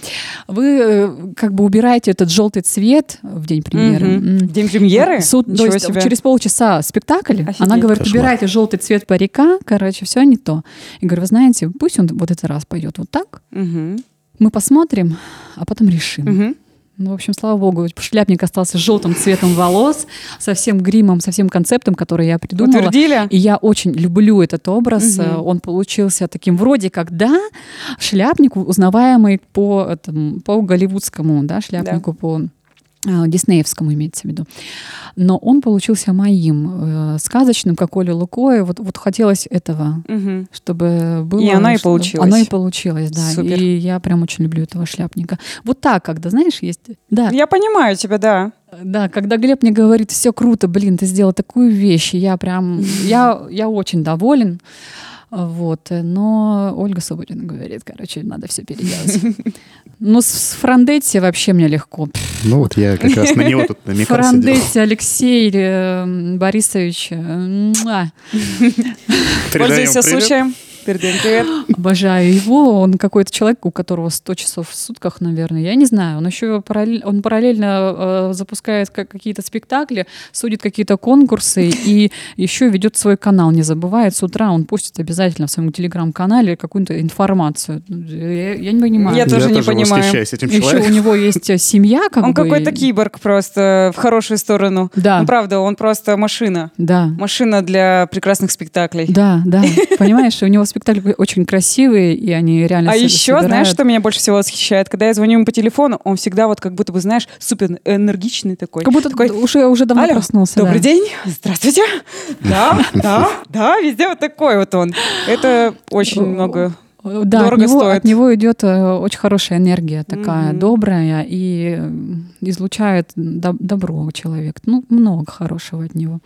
Speaker 3: Вы э, как бы убираете этот желтый цвет в день премьеры. М.
Speaker 2: День премьеры?
Speaker 3: Суд, то есть
Speaker 2: себе.
Speaker 3: через полчаса спектакль,
Speaker 2: Офигеть.
Speaker 3: она говорит,
Speaker 1: Кошмар.
Speaker 3: убирайте желтый цвет парика, короче, все не то. И говорю, вы знаете, пусть он вот этот раз пойдет вот так, мы посмотрим, а потом решим. Ну, в общем, слава богу, шляпник остался желтым цветом волос, со всем гримом, со всем концептом, который я придумала.
Speaker 2: Утвердили?
Speaker 3: И я очень люблю этот образ. Э, Он получился таким вроде как, да, шляпник, узнаваемый по, этому, по голливудскому, да, шляпнику по э, диснеевскому имеется в виду. Но он получился моим, э, сказочным, как Оля Лукоя. Вот, вот хотелось этого,
Speaker 2: Мгм.
Speaker 3: чтобы было...
Speaker 2: И оно и получилось.
Speaker 3: Оно и получилось, да.
Speaker 2: Супер.
Speaker 3: И я прям очень люблю этого шляпника. Вот так, когда, знаешь, есть... Да,
Speaker 2: Я понимаю тебя, да.
Speaker 3: да, когда Глеб мне говорит, все круто, блин, ты сделал такую вещь, и я прям, я, я очень доволен. Вот, но Ольга Субботина говорит, короче, надо все переделать. Ну, с Франдетти вообще мне легко.
Speaker 1: Ну вот я как раз на него тут намекал.
Speaker 3: Франдетти Алексей э, Борисович, э,
Speaker 2: Пользуйся
Speaker 1: привет.
Speaker 2: случаем. Передаем привет.
Speaker 3: обожаю его. Он какой-то человек, у которого 100 часов в сутках, наверное. Я не знаю. Он еще параллель- он параллельно э, запускает как- какие-то спектакли, судит какие-то конкурсы и еще ведет свой канал. Не забывает, с утра он постит обязательно в своем телеграм-канале какую-то информацию. Я, я не понимаю.
Speaker 2: Я тоже не понимаю.
Speaker 1: этим
Speaker 3: Еще у него есть э, семья, как
Speaker 2: Он
Speaker 3: бы.
Speaker 2: какой-то киборг просто в хорошую сторону.
Speaker 3: Да.
Speaker 2: Ну, правда, он просто машина.
Speaker 3: Да.
Speaker 2: Машина для прекрасных спектаклей.
Speaker 3: Да, да. Понимаешь, у него спектакли очень красивые, и они реально
Speaker 2: А еще, знаешь,
Speaker 3: собирают.
Speaker 2: что меня больше всего восхищает? Когда я звоню ему по телефону, он всегда вот как будто бы, знаешь, супер энергичный такой.
Speaker 3: Как будто
Speaker 2: такой,
Speaker 3: уже, уже давно
Speaker 2: Алло,
Speaker 3: проснулся.
Speaker 2: добрый
Speaker 3: да.
Speaker 2: день, здравствуйте. Да, да, да, везде вот такой вот он. Это очень много.
Speaker 3: Да,
Speaker 2: Дорого
Speaker 3: от него,
Speaker 2: стоит.
Speaker 3: от него идет э, очень хорошая энергия, такая
Speaker 2: Мгм.
Speaker 3: добрая, и излучает доб- добро человек. Ну, много хорошего от него.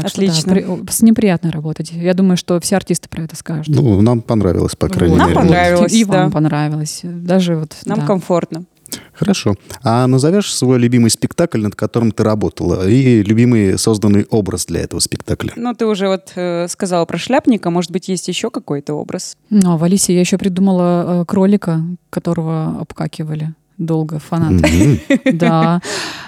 Speaker 3: Так что да,
Speaker 2: Отлично.
Speaker 3: при- с ним приятно работать. Я думаю, что все артисты про это скажут.
Speaker 1: Ну, нам понравилось, по крайней.
Speaker 2: Нам
Speaker 1: мере.
Speaker 2: понравилось.
Speaker 3: И вам
Speaker 2: да.
Speaker 3: понравилось. Даже вот.
Speaker 2: Нам
Speaker 3: да.
Speaker 2: комфортно.
Speaker 1: Хорошо. А назовешь свой любимый спектакль, над которым ты работала, и любимый созданный образ для этого спектакля?
Speaker 2: Ну, ты уже вот э, сказала про шляпника. Может быть, есть еще какой-то образ?
Speaker 3: Ну, а в Алисе я еще придумала э, кролика, которого обкакивали долго фанаты. Да.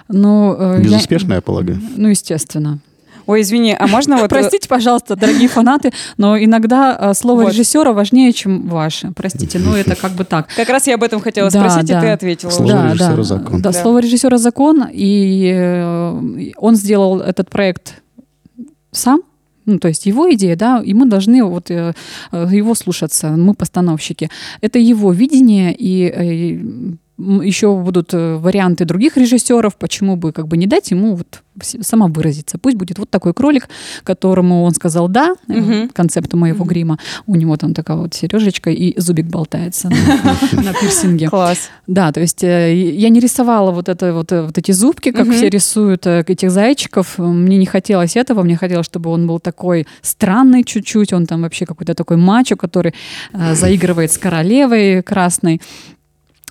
Speaker 3: Ну, э, я-
Speaker 1: Безуспешно, я полагаю.
Speaker 3: Ну, естественно.
Speaker 2: Ой, извини, а можно вот... э,
Speaker 3: Простите, пожалуйста, дорогие фанаты, но иногда э, слово
Speaker 2: Вот.
Speaker 3: режиссера важнее, чем ваше. Простите, но это как бы так.
Speaker 2: Как раз я об этом хотела
Speaker 3: Да,
Speaker 2: спросить,
Speaker 3: да.
Speaker 2: и ты ответила.
Speaker 1: Слово
Speaker 3: да,
Speaker 1: режиссера
Speaker 3: да,
Speaker 1: закон.
Speaker 3: Да,
Speaker 2: Да.
Speaker 3: слово режиссера закон, и э, он сделал этот проект сам. Ну, то есть его идея, да, и мы должны вот его слушаться, мы постановщики. Это его видение, и еще будут э, варианты других режиссеров, почему бы как бы не дать ему вот сама выразиться. Пусть будет вот такой кролик, которому он сказал да, э,
Speaker 2: Мгм.
Speaker 3: концепту моего грима. У него там такая вот сережечка и зубик болтается на- пирсинге.
Speaker 2: Класс.
Speaker 3: Да, то есть э, я не рисовала вот, это, вот, э, эти зубки, как все рисуют э, этих зайчиков. Мне не хотелось этого, мне хотелось, чтобы он был такой странный чуть-чуть, он там вообще какой-то такой мачо, который э, заигрывает с королевой красной.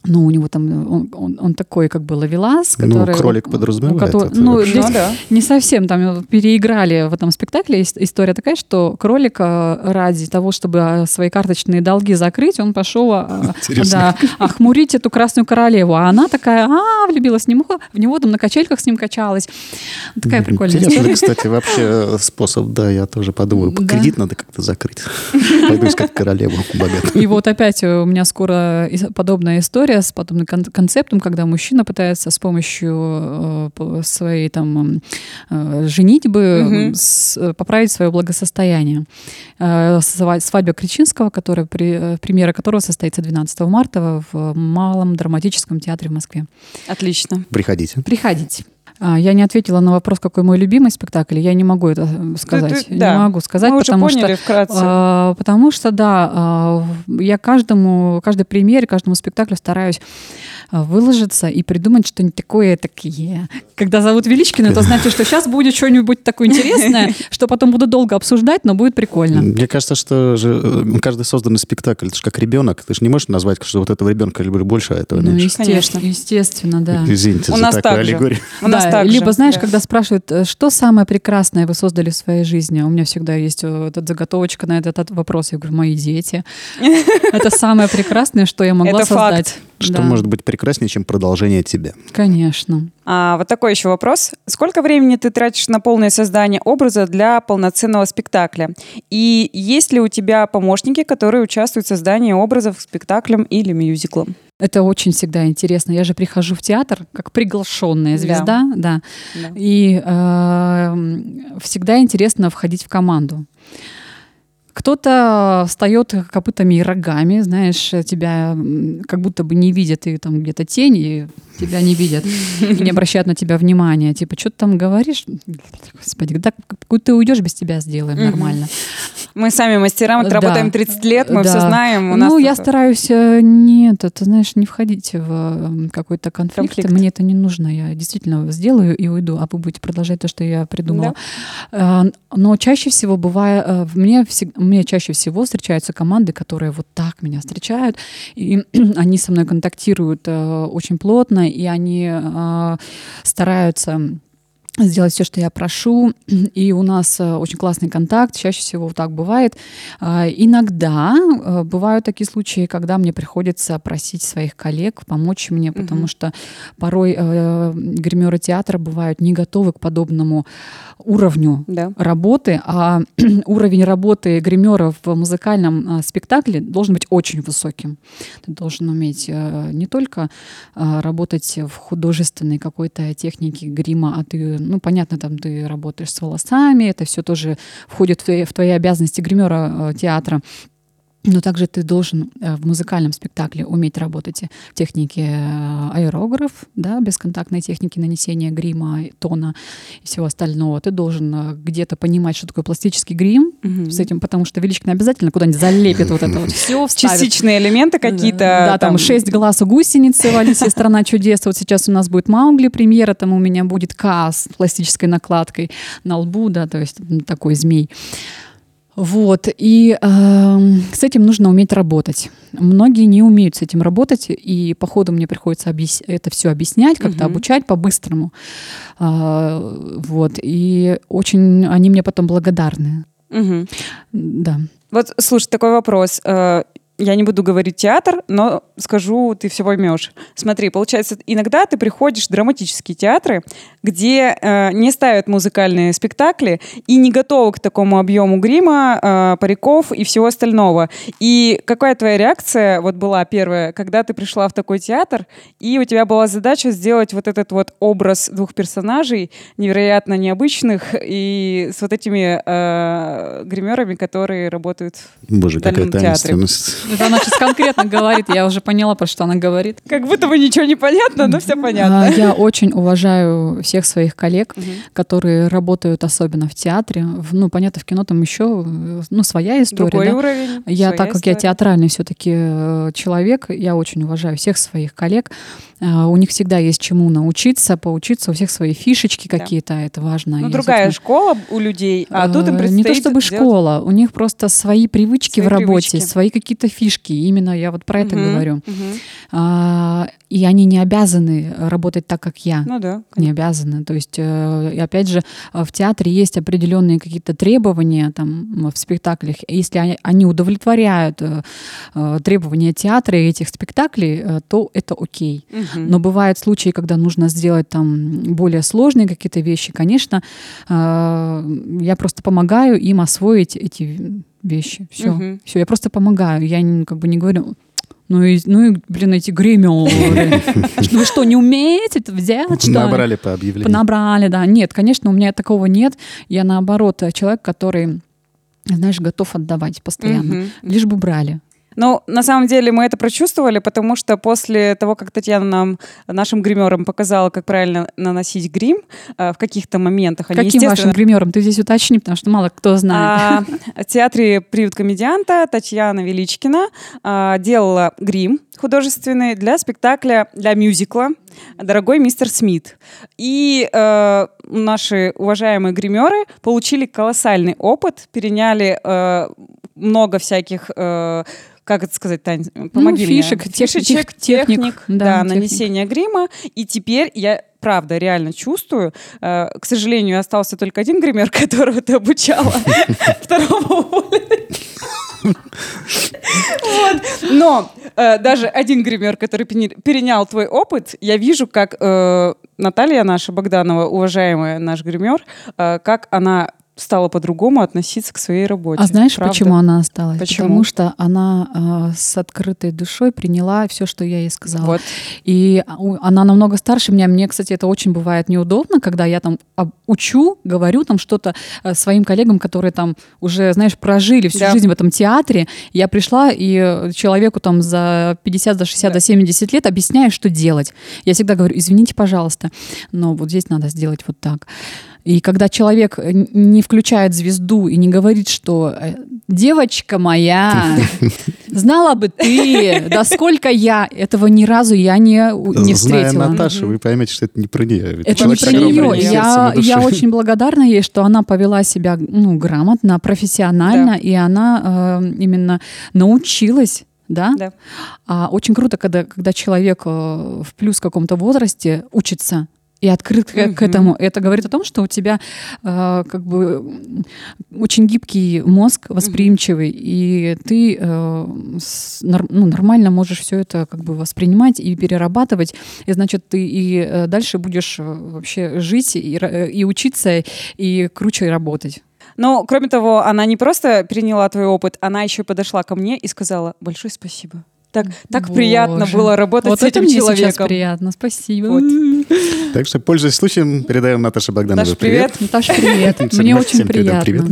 Speaker 3: Ну, у него там, э, он, он- он такой как бы ловелас,
Speaker 1: Ну,
Speaker 3: который...
Speaker 1: кролик
Speaker 3: у
Speaker 1: подразумевает
Speaker 3: кото-
Speaker 1: это
Speaker 3: Ну, здесь
Speaker 2: Ну да.
Speaker 3: не совсем. Там э, переиграли в этом спектакле. Ис- История такая, что кролика ради того, чтобы э, свои карточные долги закрыть, он пошел э,
Speaker 1: Интересно.
Speaker 3: да, охмурить эту красную королеву. А она такая, а, влюбилась в него, в него там на качельках с ним качалась. Такая прикольная
Speaker 1: Интересный,
Speaker 3: история.
Speaker 1: кстати, вообще способ, да, я тоже подумаю.
Speaker 3: Да.
Speaker 1: Кредит надо как-то закрыть. Пойду искать королеву богатую.
Speaker 3: И вот опять у меня скоро подобная история с подобным кон- концептом, когда мужчина пытается с помощью э, своей там э, женитьбы
Speaker 2: Мгм.
Speaker 3: с- э, поправить свое благосостояние. Э, сва- Свадьба Кричинского, которая, при- э, премьера которого состоится 12 марта в Малом драматическом театре в Москве.
Speaker 2: Отлично.
Speaker 1: Приходите.
Speaker 3: Приходите. А, Я не ответила на вопрос, какой мой любимый спектакль. Я не могу это э, сказать.
Speaker 2: ты- да.
Speaker 3: Не могу сказать,
Speaker 2: Мы уже
Speaker 3: потому
Speaker 2: поняли
Speaker 3: что
Speaker 2: вкратце.
Speaker 3: а, потому что да, а, я каждому, каждой премьере, каждому спектаклю стараюсь а, выложиться и придумать что-нибудь такое такие. Когда зовут Величкина, это значит, что сейчас будет что-нибудь такое интересное, что потом буду долго обсуждать, но будет прикольно.
Speaker 1: Мне кажется, что же э, каждый созданный спектакль, это же как ребенок. Ты же не можешь назвать, что вот этого ребенка люблю больше, а этого
Speaker 3: Ну,
Speaker 1: меньше.
Speaker 3: естественно, естественно, да.
Speaker 1: Извините
Speaker 2: У
Speaker 1: за
Speaker 2: нас
Speaker 1: такую аллегорию.
Speaker 2: У нас
Speaker 3: Да,
Speaker 2: так же,
Speaker 3: либо, знаешь,
Speaker 2: да.
Speaker 3: когда спрашивают, э, что самое прекрасное вы создали в своей жизни, у меня всегда есть э, эта заготовочка на этот, этот вопрос. Я говорю, мои дети. Это самое прекрасное, что я могла создать.
Speaker 1: Что
Speaker 3: Да,
Speaker 1: может быть прекраснее, чем продолжение тебя?
Speaker 3: Конечно.
Speaker 2: А, вот такой еще вопрос. Сколько времени ты тратишь на полное создание образа для полноценного спектакля? И есть ли у тебя помощники, которые участвуют в создании образов к спектаклям или мюзиклам?
Speaker 3: Это очень всегда интересно. Я же прихожу в театр как приглашенная
Speaker 2: Да.
Speaker 3: звезда, да.
Speaker 2: Да.
Speaker 3: И э, всегда интересно входить в команду. Кто-то встает копытами и рогами, знаешь, тебя как будто бы не видят, и там где-то тень, и тебя не видят, не обращают на тебя внимания. Типа, что ты там говоришь? Господи, да, как ты уйдешь, без тебя сделаем нормально.
Speaker 2: Мы сами мастера, мы
Speaker 3: Да.
Speaker 2: работаем 30 лет, мы
Speaker 3: Да.
Speaker 2: все знаем. У
Speaker 3: ну,
Speaker 2: нас
Speaker 3: я
Speaker 2: это-
Speaker 3: стараюсь, э, нет, это, знаешь, не входить в какой-то конфликт.
Speaker 2: Конфликт.
Speaker 3: Мне это не нужно. Я действительно сделаю и уйду, а вы будете продолжать то, что я придумала. Э, Но чаще всего бывает, э, мне, мне чаще всего встречаются команды, которые вот так меня встречают, и они со мной контактируют очень плотно, и они э, стараются сделать все, что я прошу, и у нас э, очень классный контакт, чаще всего так бывает. А, Иногда э, бывают такие случаи, когда мне приходится просить своих коллег помочь мне, потому
Speaker 2: Мгм.
Speaker 3: что порой э, гримеры театра бывают не готовы к подобному уровню
Speaker 2: Да.
Speaker 3: работы, а уровень работы гримера в музыкальном спектакле должен быть очень высоким. Ты должен уметь не только работать в художественной какой-то технике грима, а ты, ну, понятно, там ты работаешь с волосами, это все тоже входит в твои, в твои обязанности гримера э, театра. Но также ты должен э, в музыкальном спектакле уметь работать в технике э, аэрограф, да, бесконтактной техники нанесения грима, тона и всего остального. Ты должен э, где-то понимать, что такое пластический грим
Speaker 2: Мгм.
Speaker 3: с этим, потому что Величкин обязательно куда-нибудь залепит вот это вот все,
Speaker 2: Частичные элементы какие-то.
Speaker 3: да, там, шесть глаз у гусеницы в «Алисе. Страна чудес». Вот сейчас у нас будет Маугли премьера, там у меня будет К с пластической накладкой на лбу, да, то есть такой змей. Вот, и эм, с этим нужно уметь работать. Многие не умеют с этим работать, и по ходу мне приходится объяс- это все объяснять, как-то
Speaker 2: Мгм.
Speaker 3: обучать по-быстрому. А, вот, и очень они мне потом благодарны.
Speaker 2: Мгм.
Speaker 3: Да.
Speaker 2: Вот, слушай, такой вопрос. Я не буду говорить театр, но скажу, ты все поймешь. Смотри, получается, иногда ты приходишь в драматические театры, где э, не ставят музыкальные спектакли и не готовы к такому объему грима, э, париков и всего остального. И какая твоя реакция вот была первая, когда ты пришла в такой театр, и у тебя была задача сделать вот этот вот образ двух персонажей, невероятно необычных, и с вот этими э, гримерами, которые работают
Speaker 1: Боже,
Speaker 2: В
Speaker 1: какая
Speaker 2: театре.
Speaker 1: таинственность.
Speaker 3: Это она сейчас конкретно говорит, я уже поняла, про что она говорит.
Speaker 2: Как будто бы ничего не понятно, но все понятно.
Speaker 3: А, Я очень уважаю всех своих коллег, которые работают особенно в театре. Ну, понятно, в кино там еще э, ну, своя история.
Speaker 2: Другой
Speaker 3: да.
Speaker 2: уровень.
Speaker 3: Я, так как я
Speaker 2: история.
Speaker 3: театральный все-таки человек, я очень уважаю всех своих коллег. А, У них всегда есть чему научиться, поучиться, у всех свои фишечки
Speaker 2: Да.
Speaker 3: какие-то, это важно.
Speaker 2: Ну,
Speaker 3: Я,
Speaker 2: другая школа у людей, а тут им
Speaker 3: Э,
Speaker 2: предстоит
Speaker 3: Не то чтобы
Speaker 2: сделать-
Speaker 3: школа, у них просто свои привычки
Speaker 2: Свои
Speaker 3: в работе,
Speaker 2: привычки.
Speaker 3: свои какие-то фишки. Именно я вот про это
Speaker 2: Мгм,
Speaker 3: говорю.
Speaker 2: мгм.
Speaker 3: А, И они не обязаны работать так, как я.
Speaker 2: Ну да.
Speaker 3: Не обязаны. То есть, э, опять же, э, в театре есть определенные какие-то требования там, в спектаклях. Если они- они удовлетворяют э, э, требования театра и этих спектаклей, э, то это окей.
Speaker 2: Мгм.
Speaker 3: Но бывают случаи, когда нужно сделать там более сложные какие-то вещи. Конечно, э, я просто помогаю им освоить эти вещи. Все.
Speaker 2: Мгм.
Speaker 3: Все. Я просто помогаю. Я как бы не говорю. Ну и, ну и, блин, эти гримеры. Вы что, не умеете это взять, что ли?»
Speaker 1: Набрали по объявлению.
Speaker 3: Набрали, да. Нет, конечно, у меня такого нет. Я наоборот человек, который, знаешь, готов отдавать постоянно.
Speaker 2: Мгм.
Speaker 3: Лишь бы брали.
Speaker 2: Ну, на самом деле мы это прочувствовали, потому что после того, как Татьяна нам, нашим гримерам показала, как правильно наносить грим э, в каких-то моментах.
Speaker 3: Они, Каким вашим гримером? Ты здесь уточни, потому что мало кто знает.
Speaker 2: А, в театре «Приют комедианта» Татьяна Величкина а, делала грим художественный для спектакля, для мюзикла «Дорогой мистер Смит». И э, наши уважаемые гримеры получили колоссальный опыт, переняли э, много всяких... Э, как это сказать, Тань, помоги
Speaker 3: ну, фишек,
Speaker 2: мне.
Speaker 3: Фишечек,
Speaker 2: техник, техник да, да техник. нанесения грима. И теперь я правда реально чувствую. Э, к сожалению, остался только один гример, которого ты обучала. Второго уволили. Но э, даже один гример, который перенял твой опыт, я вижу, как э, Наталья наша Богданова, уважаемая наш гример, как она стала по-другому относиться к своей работе.
Speaker 3: А знаешь, правда? почему она осталась? Почему? Потому что она э, с открытой душой приняла все, что я ей сказала. Вот. И она намного старше меня. Мне, кстати, это очень бывает неудобно, когда я там учу, говорю там что-то э, своим коллегам, которые там уже, знаешь, прожили всю да. жизнь в этом театре. Я пришла и человеку там за 50, за 60, да. за 70 лет объясняю, что делать. Я всегда говорю, извините, пожалуйста, но вот здесь надо сделать вот так. И когда человек не включает звезду и не говорит, что э, девочка моя, знала бы ты, да сколько я, этого ни разу я не, не встретила.
Speaker 1: Зная Наташу, вы поймете, что это не про нее.
Speaker 3: Это не про нее. Я, я очень благодарна ей, что она повела себя ну, грамотно, профессионально, да. и она э, именно научилась да? да. А очень круто, когда, когда человек э, в плюс каком-то возрасте учится и открыт mm-hmm. к этому. Это говорит о том, что у тебя э, как бы очень гибкий мозг, восприимчивый, mm-hmm. и ты э, с, нар, ну, нормально можешь все это как бы воспринимать и перерабатывать, и значит ты и э, дальше будешь э, вообще жить и, и учиться и круче работать.
Speaker 2: Но, кроме того, она не просто переняла твой опыт, она еще подошла ко мне и сказала большое спасибо. Так, так приятно было работать вот с этим
Speaker 3: мне
Speaker 2: человеком.
Speaker 3: Сейчас приятно, спасибо. Вот.
Speaker 1: Так что, пользуясь случаем, передаем Наташе Богдановой
Speaker 2: Наш привет. привет.
Speaker 3: Наташа, привет. Мне очень приятно. Привет.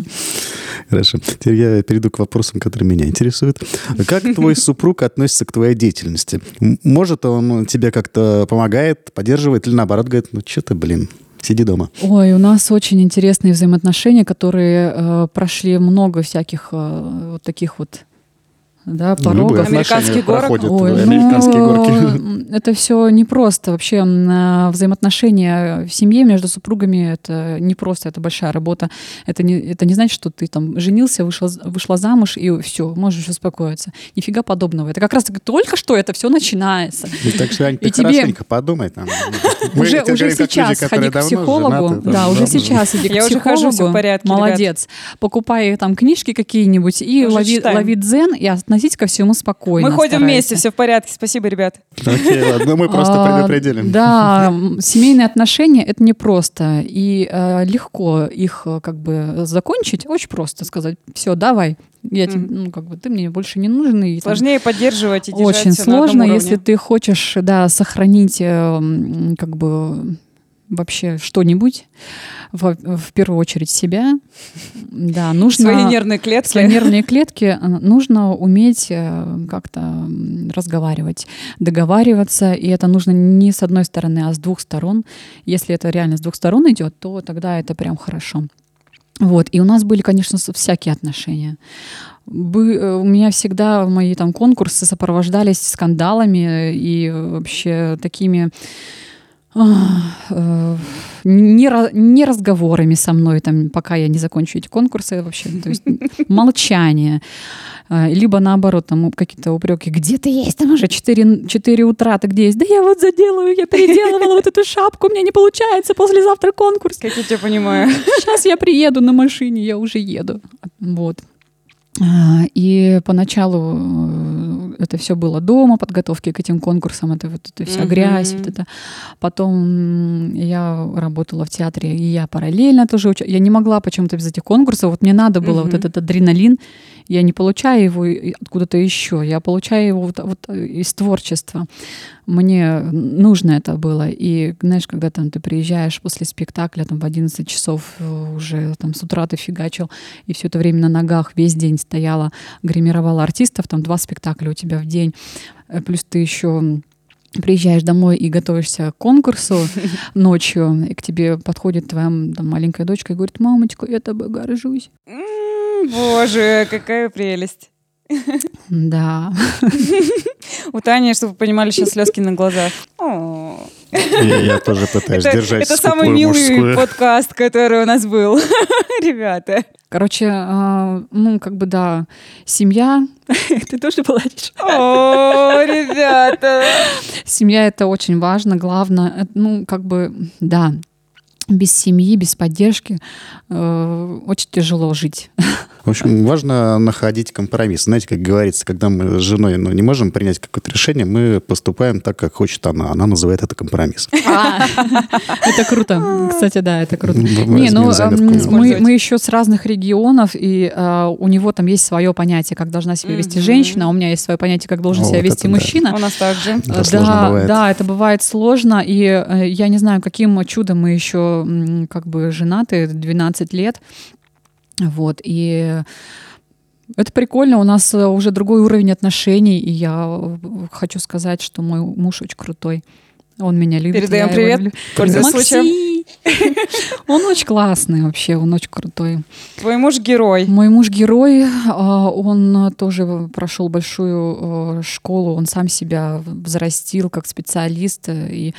Speaker 1: Хорошо. Теперь я перейду к вопросам, которые меня интересуют. Как твой супруг относится к твоей деятельности? Может, он тебе как-то помогает, поддерживает, или наоборот говорит, ну что ты, блин, сиди дома.
Speaker 3: Ой, у нас очень интересные взаимоотношения, которые э, прошли много всяких э, вот таких вот да, порогов.
Speaker 2: Американских горок.
Speaker 3: Ой, американские ну, горки. Это все непросто. Вообще взаимоотношения в семье между супругами это не просто, это большая работа. Это не, это не значит, что ты там женился, вышел, вышла замуж и все, можешь успокоиться. Нифига подобного. Это как раз только что это все начинается.
Speaker 1: И так что, Ань, ты и тебе... подумай. Там.
Speaker 3: уже уже сейчас люди, ходи к психологу. Женаты, да, уже сейчас иди к Я психологу. Уже хожу, все в порядке, Молодец. Ребят. Покупай там книжки какие-нибудь и лови, лови дзен и относись ко всему спокойно.
Speaker 2: Мы ходим старайся. вместе, все в порядке. Спасибо, ребят.
Speaker 1: Окей, ладно, мы просто а, предупредили.
Speaker 3: Да, семейные отношения — это непросто. И э, легко их э, как бы закончить. Очень просто сказать, все, давай, я тебе, ну, как бы, ты мне больше не нужен. И,
Speaker 2: Сложнее там, поддерживать и
Speaker 3: Очень сложно, если ты хочешь, да, сохранить, э, как бы, вообще что-нибудь, в, в первую очередь себя. Да, нужно...
Speaker 2: Свои нервные клетки.
Speaker 3: Свои нервные клетки. Э, нужно уметь э, как-то разговаривать, договариваться, и это нужно не с одной стороны, а с двух сторон. Если это реально с двух сторон идет, то тогда это прям хорошо. Вот. И у нас были, конечно, всякие отношения. Бы, э, у меня всегда мои там конкурсы сопровождались скандалами и вообще такими не, не разговорами со мной, там, пока я не закончу эти конкурсы вообще, то есть молчание, либо наоборот, там какие-то упреки, где ты есть, там уже 4, 4 утра, ты где есть? Да я вот заделаю, я переделывала вот эту шапку, у меня не получается, послезавтра конкурс.
Speaker 2: Как я тебя понимаю.
Speaker 3: Сейчас я приеду на машине, я уже еду. Вот. А, и поначалу э, это все было дома, подготовки к этим конкурсам, это вот эта вся mm-hmm. грязь, вот это. Потом я работала в театре, и я параллельно тоже уча... Я не могла почему-то без этих конкурсов, вот мне надо было mm-hmm. вот этот адреналин, Я не получаю его откуда-то еще, я получаю его вот, вот из творчества. Мне нужно это было. И, знаешь, когда там ты приезжаешь после спектакля там в 11 часов э, уже там с утра ты фигачил, и все это время на ногах весь день стояла, гримировала артистов, там два спектакля у тебя в день, э, плюс ты еще приезжаешь домой и готовишься к конкурсу ночью, и к тебе подходит твоя там, маленькая дочка и говорит, мамочка, я тобой горжусь.
Speaker 2: Боже, какая прелесть.
Speaker 3: Да.
Speaker 2: У Тани, чтобы вы понимали, сейчас слезки на глазах.
Speaker 1: Я, я тоже пытаюсь
Speaker 2: это,
Speaker 1: держать
Speaker 2: Это самый милый мужскую. подкаст, который у нас был, ребята.
Speaker 3: Короче, э, ну, как бы, да, семья... Ты тоже плачешь?
Speaker 2: О, ребята!
Speaker 3: Семья — это очень важно, главное. Ну, как бы, да, без семьи, без поддержки э, очень тяжело жить.
Speaker 1: В общем, важно находить компромисс. Знаете, как говорится, когда мы с женой ну, не можем принять какое-то решение, мы поступаем так, как хочет она. Она называет это компромисс.
Speaker 3: А, это круто. Кстати, да, это круто. Не, ну мы еще с разных регионов, и а, у него там есть свое понятие, как должна себя вести женщина, а у меня есть свое понятие, как должен себя вести мужчина.
Speaker 2: У нас также.
Speaker 3: Да, да, это бывает сложно, и э, я не знаю, каким чудом мы еще как бы женаты 12 лет, вот, и это прикольно, у нас э, уже другой уровень отношений, и я э, хочу сказать, что мой муж очень крутой. Он меня любит.
Speaker 2: Передаем привет. Люблю. Пользуясь случаем.
Speaker 3: Он очень классный вообще, он очень крутой.
Speaker 2: Твой муж герой.
Speaker 3: Мой муж герой, а, он тоже прошел большую э, школу, он сам себя взрастил как специалист, и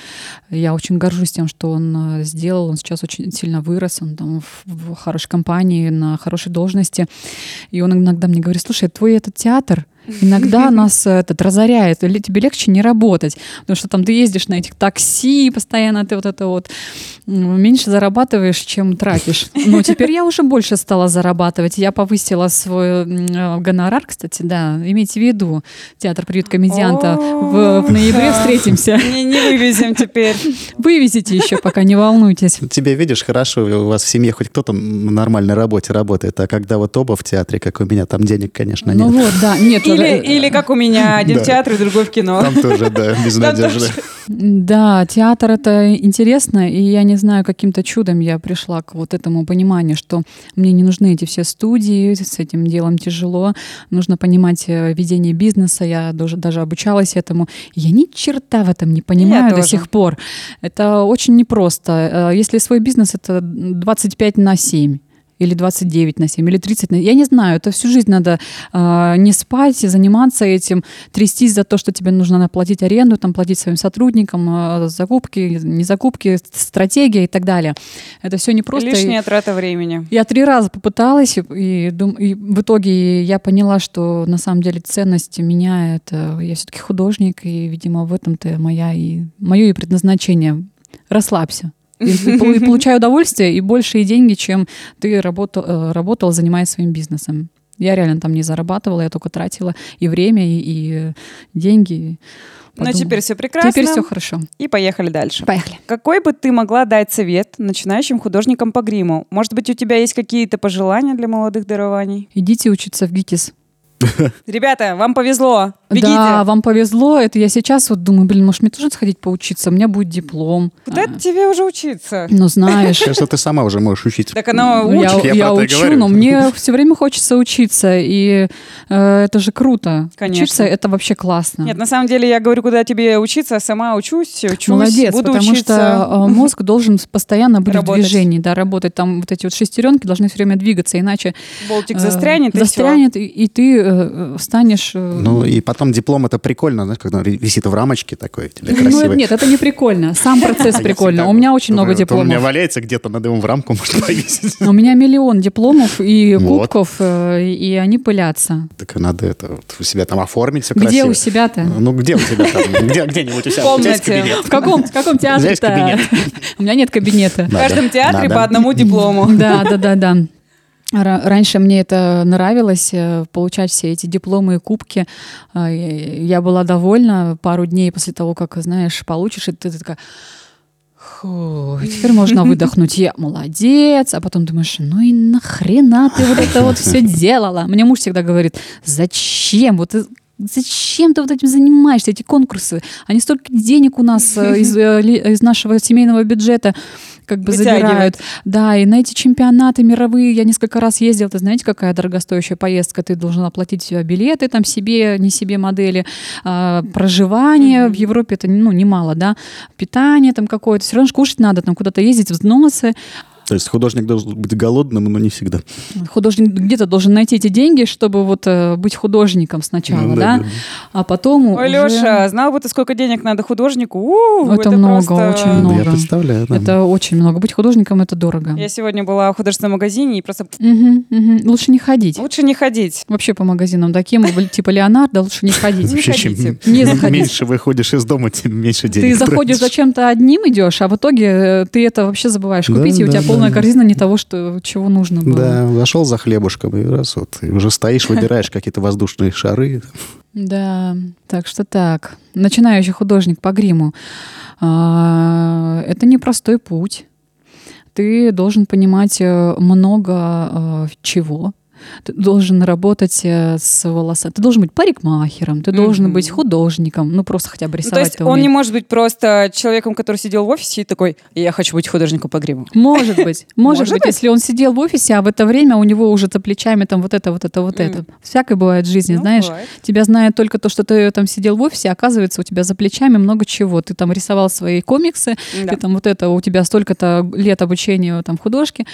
Speaker 3: я очень горжусь тем, что он э, сделал. Он сейчас очень сильно вырос, он там в хорошей компании, на хорошей должности. И он иногда мне говорит, слушай, твой этот театр, Иногда нас этот разоряет, или тебе легче не работать, потому что там ты ездишь на этих такси, постоянно ты вот это вот меньше зарабатываешь, чем тратишь. Но теперь я уже больше стала зарабатывать. Я повысила свой э, гонорар, кстати, да, имейте в виду, театр приют комедианта в, в ноябре встретимся.
Speaker 2: Не, не вывезем теперь.
Speaker 3: Вывезите еще, пока не волнуйтесь.
Speaker 1: Тебе, видишь, хорошо, у вас в семье хоть кто-то на нормальной работе работает, а когда вот оба в театре, как у меня, там денег, конечно,
Speaker 3: ну нет. Ну вот, да, нет,
Speaker 2: или, или как у меня, один в театре, другой в кино.
Speaker 1: Там тоже, да, безнадежно.
Speaker 3: Да, театр это интересно, и я не знаю, каким-то чудом я пришла к вот этому пониманию, что мне не нужны эти все студии, с этим делом тяжело, нужно понимать э, ведение бизнеса, я даже, даже обучалась этому. Я ни черта в этом не понимаю я до тоже. сих пор. Это очень непросто. Э, если свой бизнес, это 25 на 7 или 29 на 7, или 30 на... Я не знаю, это всю жизнь надо э, не спать, заниматься этим, трястись за то, что тебе нужно платить аренду, там, платить своим сотрудникам, э, закупки, не закупки, стратегия и так далее. Это все не просто.
Speaker 2: Лишняя трата времени.
Speaker 3: Я три раза попыталась, и, дум... и в итоге я поняла, что на самом деле ценность меня — это я все-таки художник, и, видимо, в этом-то моя и... мое и предназначение. Расслабься. И, получаю удовольствие и большие деньги, чем ты работал, э, работал, занимаясь своим бизнесом. Я реально там не зарабатывала, я только тратила и время, и, и деньги.
Speaker 2: Ну, теперь все прекрасно.
Speaker 3: Теперь все хорошо.
Speaker 2: И поехали дальше.
Speaker 3: Поехали.
Speaker 2: Какой бы ты могла дать совет начинающим художникам по гриму? Может быть, у тебя есть какие-то пожелания для молодых дарований?
Speaker 3: Идите учиться в ГИТИС.
Speaker 2: Ребята, вам повезло. Бегите.
Speaker 3: Да, вам повезло. Это я сейчас вот думаю, блин, может мне тоже сходить поучиться? У меня будет диплом.
Speaker 2: Куда а. тебе уже учиться?
Speaker 3: Ну, знаешь.
Speaker 1: Что ты сама уже можешь учиться.
Speaker 2: Так она учит.
Speaker 3: Я, я, я учу, но мне все время хочется учиться. И э, это же круто.
Speaker 2: Конечно.
Speaker 3: Учиться — это вообще классно.
Speaker 2: Нет, на самом деле я говорю, куда тебе учиться, а сама учусь, учусь,
Speaker 3: Молодец,
Speaker 2: буду
Speaker 3: потому
Speaker 2: учиться.
Speaker 3: что э, мозг должен постоянно быть работать. в движении, да, работать. Там вот эти вот шестеренки должны все время двигаться, иначе...
Speaker 2: Болтик застрянет,
Speaker 3: э, Застрянет, и, и ты э, станешь... Э,
Speaker 1: ну, и потом диплом — это прикольно знаешь, когда он висит в рамочке такой, тебе красивый.
Speaker 3: Ну, нет, это не прикольно. Сам процесс прикольно. У меня очень много дипломов.
Speaker 1: У меня валяется где-то, надо его в рамку можно повесить.
Speaker 3: У меня миллион дипломов и кубков, э, и они пылятся.
Speaker 1: Так надо это у себя там оформить все
Speaker 3: красиво. Где у себя-то?
Speaker 1: Ну, где у тебя там? Где, где-нибудь у себя? В
Speaker 2: комнате.
Speaker 3: В каком, в каком театре-то? У меня нет кабинета.
Speaker 2: В каждом театре по одному диплому.
Speaker 3: Да, да, да, да. Раньше мне это нравилось, э, получать все эти дипломы и кубки. А, я была довольна пару дней после того, как, знаешь, получишь, и ты такая Фу, теперь можно выдохнуть. Я молодец. А потом думаешь, ну и нахрена ты вот это вот все делала? Мне муж всегда говорит, зачем? Вот ты- Зачем ты вот этим занимаешься, эти конкурсы? Они столько денег у нас э, из, э, из нашего семейного бюджета как бы забирают. Да, и на эти чемпионаты мировые я несколько раз ездила. Ты знаете, какая дорогостоящая поездка? Ты должен оплатить э, билеты там себе, не себе модели, а, проживание в Европе это ну немало, да, питание там какое-то. Все равно ж кушать надо, там куда-то ездить, взносы.
Speaker 1: То есть художник должен быть голодным, но не всегда.
Speaker 3: Художник где-то должен найти эти деньги, чтобы вот э, быть художником сначала,
Speaker 1: Ну
Speaker 3: да,
Speaker 1: да, да.
Speaker 3: а потом
Speaker 2: Ой,
Speaker 3: уже-
Speaker 2: Леша, знал бы ты, сколько денег надо художнику? У,
Speaker 3: Это много,
Speaker 2: просто-
Speaker 3: очень
Speaker 1: Да,
Speaker 3: много.
Speaker 1: я представляю. да.
Speaker 3: Это очень много. Быть художником это дорого.
Speaker 2: Я сегодня была в художественном магазине и просто
Speaker 3: Мгм, мгм. Лучше не ходить.
Speaker 2: лучше не ходить.
Speaker 3: Вообще по магазинам таким, типа Леонардо, лучше не ходить.
Speaker 2: Не
Speaker 1: Вообще, чем.
Speaker 3: Не
Speaker 1: меньше выходишь из дома, тем меньше
Speaker 3: Ты
Speaker 1: денег
Speaker 3: заходишь за
Speaker 1: тратишь.
Speaker 3: чем-то одним идешь, а в итоге э, ты это вообще забываешь
Speaker 1: Да,
Speaker 3: купить, и у
Speaker 1: да,
Speaker 3: тебя полная корзина не того, что, чего нужно было.
Speaker 1: Да, зашел за хлебушком, и раз вот, и уже стоишь, выбираешь какие-то воздушные шары.
Speaker 3: Да, так что так. Начинающий художник по гриму. а, Это непростой путь. Ты должен понимать э, много э, чего. Ты должен работать э, с волосами. Ты должен быть парикмахером, ты должен
Speaker 2: Мгм.
Speaker 3: быть художником, ну просто хотя бы
Speaker 2: Ну,
Speaker 3: рисовать.
Speaker 2: то есть он не
Speaker 3: умеешь.
Speaker 2: может быть просто человеком, который сидел в офисе и такой, я хочу быть художником по гриму.
Speaker 3: Может быть, может, быть, если он сидел в офисе, а в это время у него уже за плечами там вот это, вот это, вот это. Всякое бывает в жизни,
Speaker 2: Ну,
Speaker 3: знаешь. Тебя знает только то, что ты там сидел в офисе, а оказывается, у тебя за плечами много чего. Ты там рисовал свои комиксы, ты там вот это, у тебя столько-то лет обучения там художки.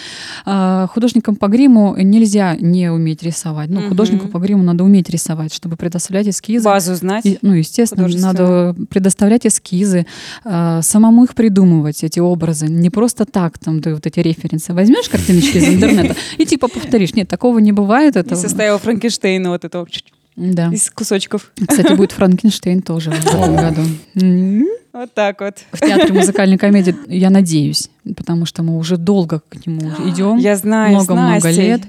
Speaker 3: А, художникам по гриму нельзя не уметь рисовать. Ну,
Speaker 2: Мгм.
Speaker 3: художнику по гриму надо уметь рисовать, чтобы предоставлять эскизы.
Speaker 2: Базу знать.
Speaker 3: И, ну, естественно, надо предоставлять эскизы, а, самому их придумывать, эти образы. Не просто так, там, ты вот эти референсы возьмешь картиночки из интернета и типа повторишь. Нет, такого не бывает. Это...
Speaker 2: составил Франкенштейна вот этого
Speaker 3: Да.
Speaker 2: из кусочков.
Speaker 3: Кстати, будет Франкенштейн тоже в этом году.
Speaker 2: Вот так вот.
Speaker 3: В театре музыкальной комедии, я надеюсь, потому что мы уже долго к нему идем.
Speaker 2: Я знаю,
Speaker 3: Много-много лет.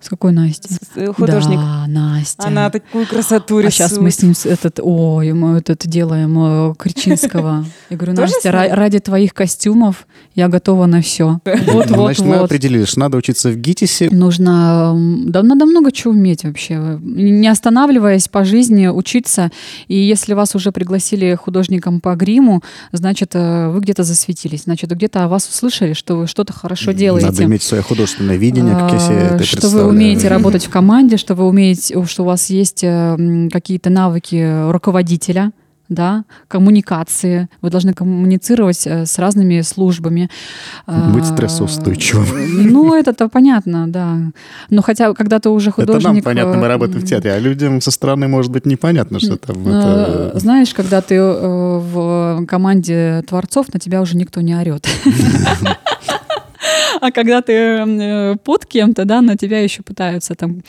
Speaker 3: С какой Настей?
Speaker 2: С- э, Художник.
Speaker 3: Да, Настя.
Speaker 2: Она такую красоту
Speaker 3: а
Speaker 2: рисует.
Speaker 3: сейчас мы с ним этот, ой, мы этот делаем э, Кричинского. Я говорю, Настя, ради твоих костюмов я готова на все. Вот,
Speaker 1: Ну,
Speaker 3: вот,
Speaker 1: Значит, мы определили, что надо учиться в ГИТИСе.
Speaker 3: Нужно, да, надо много чего уметь вообще, не останавливаясь по жизни, учиться. И если вас уже пригласили художником по гриму, значит, э, вы где-то засветились, значит, где-то о вас услышали, что вы что-то хорошо делаете.
Speaker 1: Надо иметь свое художественное видение, как я себе
Speaker 3: А,
Speaker 1: это
Speaker 3: что вы умеете работать в команде, что вы умеете, что у вас есть э, какие-то навыки руководителя, да, коммуникации. Вы должны коммуницировать э, с разными службами.
Speaker 1: Быть
Speaker 3: А,
Speaker 1: стрессоустойчивым.
Speaker 3: Ну, это-то понятно, да. Но хотя, когда ты уже
Speaker 1: Это
Speaker 3: художник...
Speaker 1: нам понятно, мы
Speaker 3: э,
Speaker 1: работаем в театре, а людям со стороны может быть непонятно, что там
Speaker 3: э,
Speaker 1: это...
Speaker 3: Знаешь, когда ты э, в команде творцов, на тебя уже никто не орет. А когда ты э, под кем-то, да, на тебя еще пытаются там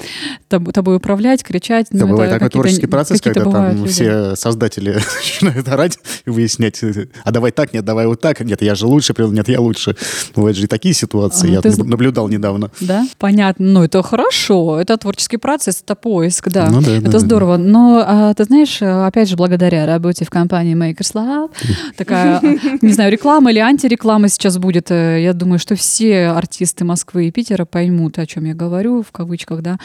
Speaker 3: тоб- тобой управлять, кричать.
Speaker 1: Это
Speaker 3: ну,
Speaker 1: бывает такой
Speaker 3: какие-то-
Speaker 1: творческий процесс, когда там
Speaker 3: люди.
Speaker 1: все создатели начинают орать и выяснять, а давай так, нет, давай вот так, нет, я же лучше, нет, я лучше. Бывают же и такие ситуации,
Speaker 3: А,
Speaker 1: я
Speaker 3: ты
Speaker 1: наб-
Speaker 3: зн-
Speaker 1: наблюдал недавно.
Speaker 3: Да, понятно. Ну, это хорошо. Это творческий процесс, это поиск, да.
Speaker 1: Ну да,
Speaker 3: это
Speaker 1: да.
Speaker 3: здорово. Но, а, ты знаешь, э, опять же, благодаря работе в компании Makers Lab, такая, не знаю, реклама или антиреклама сейчас будет. э, Я думаю, что все артисты Москвы и Питера поймут, о чем я говорю, в кавычках, да.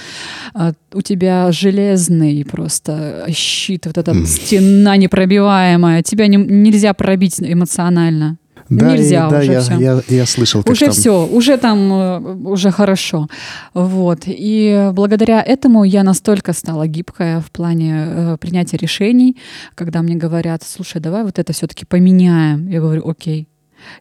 Speaker 3: А, У тебя железный просто щит, вот эта
Speaker 1: Мгм.
Speaker 3: стена непробиваемая. Тебя не- нельзя пробить эмоционально.
Speaker 1: Да, и-
Speaker 3: Нельзя
Speaker 1: да,
Speaker 3: уже
Speaker 1: я,
Speaker 3: всё.
Speaker 1: я, я слышал, как
Speaker 3: Уже
Speaker 1: там...
Speaker 3: все, уже там, э, уже хорошо. Вот. И благодаря этому я настолько стала гибкая в плане э, принятия решений, когда мне говорят, слушай, давай вот это все-таки поменяем. Я говорю, окей.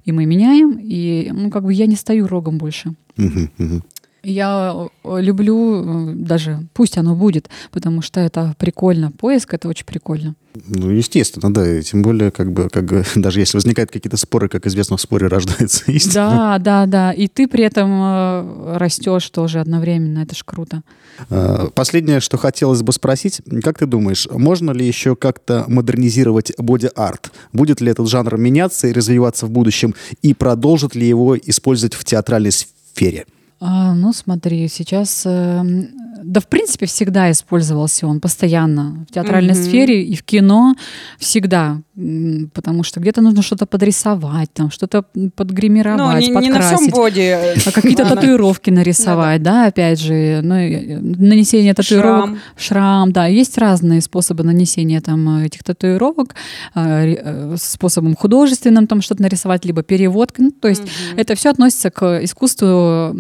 Speaker 3: И мы меняем, и ну, как бы я не стою рогом больше.
Speaker 1: Мгм, мгм.
Speaker 3: Я э, люблю э, даже, пусть оно будет, потому что это прикольно. Поиск — это очень прикольно.
Speaker 1: Ну, естественно, да, и тем более, как бы, как бы, даже если возникают какие-то споры, как известно, в споре рождается истина.
Speaker 3: Да, да, да. И ты при этом э, растешь тоже одновременно. Это ж круто.
Speaker 1: А, Последнее, что хотелось бы спросить, как ты думаешь, можно ли еще как-то модернизировать боди-арт? Будет ли этот жанр меняться и развиваться в будущем? И продолжит ли его использовать в театральной сфере?
Speaker 3: А, ну, смотри, сейчас... э, м, да, в принципе, всегда использовался он постоянно. В театральной
Speaker 2: Мгм.
Speaker 3: сфере и в кино всегда. Потому что где-то нужно что-то подрисовать, там что-то подгримировать,
Speaker 2: Ну, не, не на
Speaker 3: подкрасить.
Speaker 2: боди.
Speaker 3: А какие-то
Speaker 2: Она-
Speaker 3: татуировки нарисовать, да, опять же, ну, и нанесение татуировок,
Speaker 2: Шрам.
Speaker 3: шрам, да, есть разные способы нанесения там этих татуировок, э, ре- э, способом художественным там что-то нарисовать, либо переводка, ну, то есть это все относится к искусству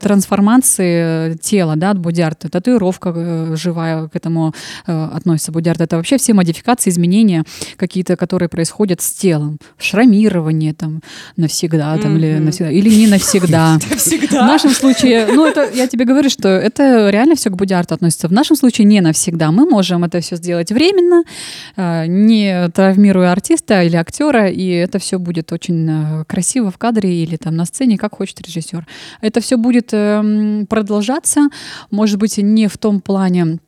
Speaker 3: трансформации э, тела, да, от боди-арта. Татуировка э, живая к этому э, относится боди-арт. Это вообще все модификации, изменения какие-то, которые происходят с телом. Шрамирование там навсегда, там, или, навсегда, или не навсегда. В нашем случае, ну, это я тебе говорю, что это реально все к боди-арту относится. В нашем случае не навсегда. Мы можем это все сделать временно, э, не травмируя артиста или актера, и это все будет очень э, красиво в кадре или там на сцене, как хочет режиссер. Это все будет эм, продолжаться, может быть, не в том плане,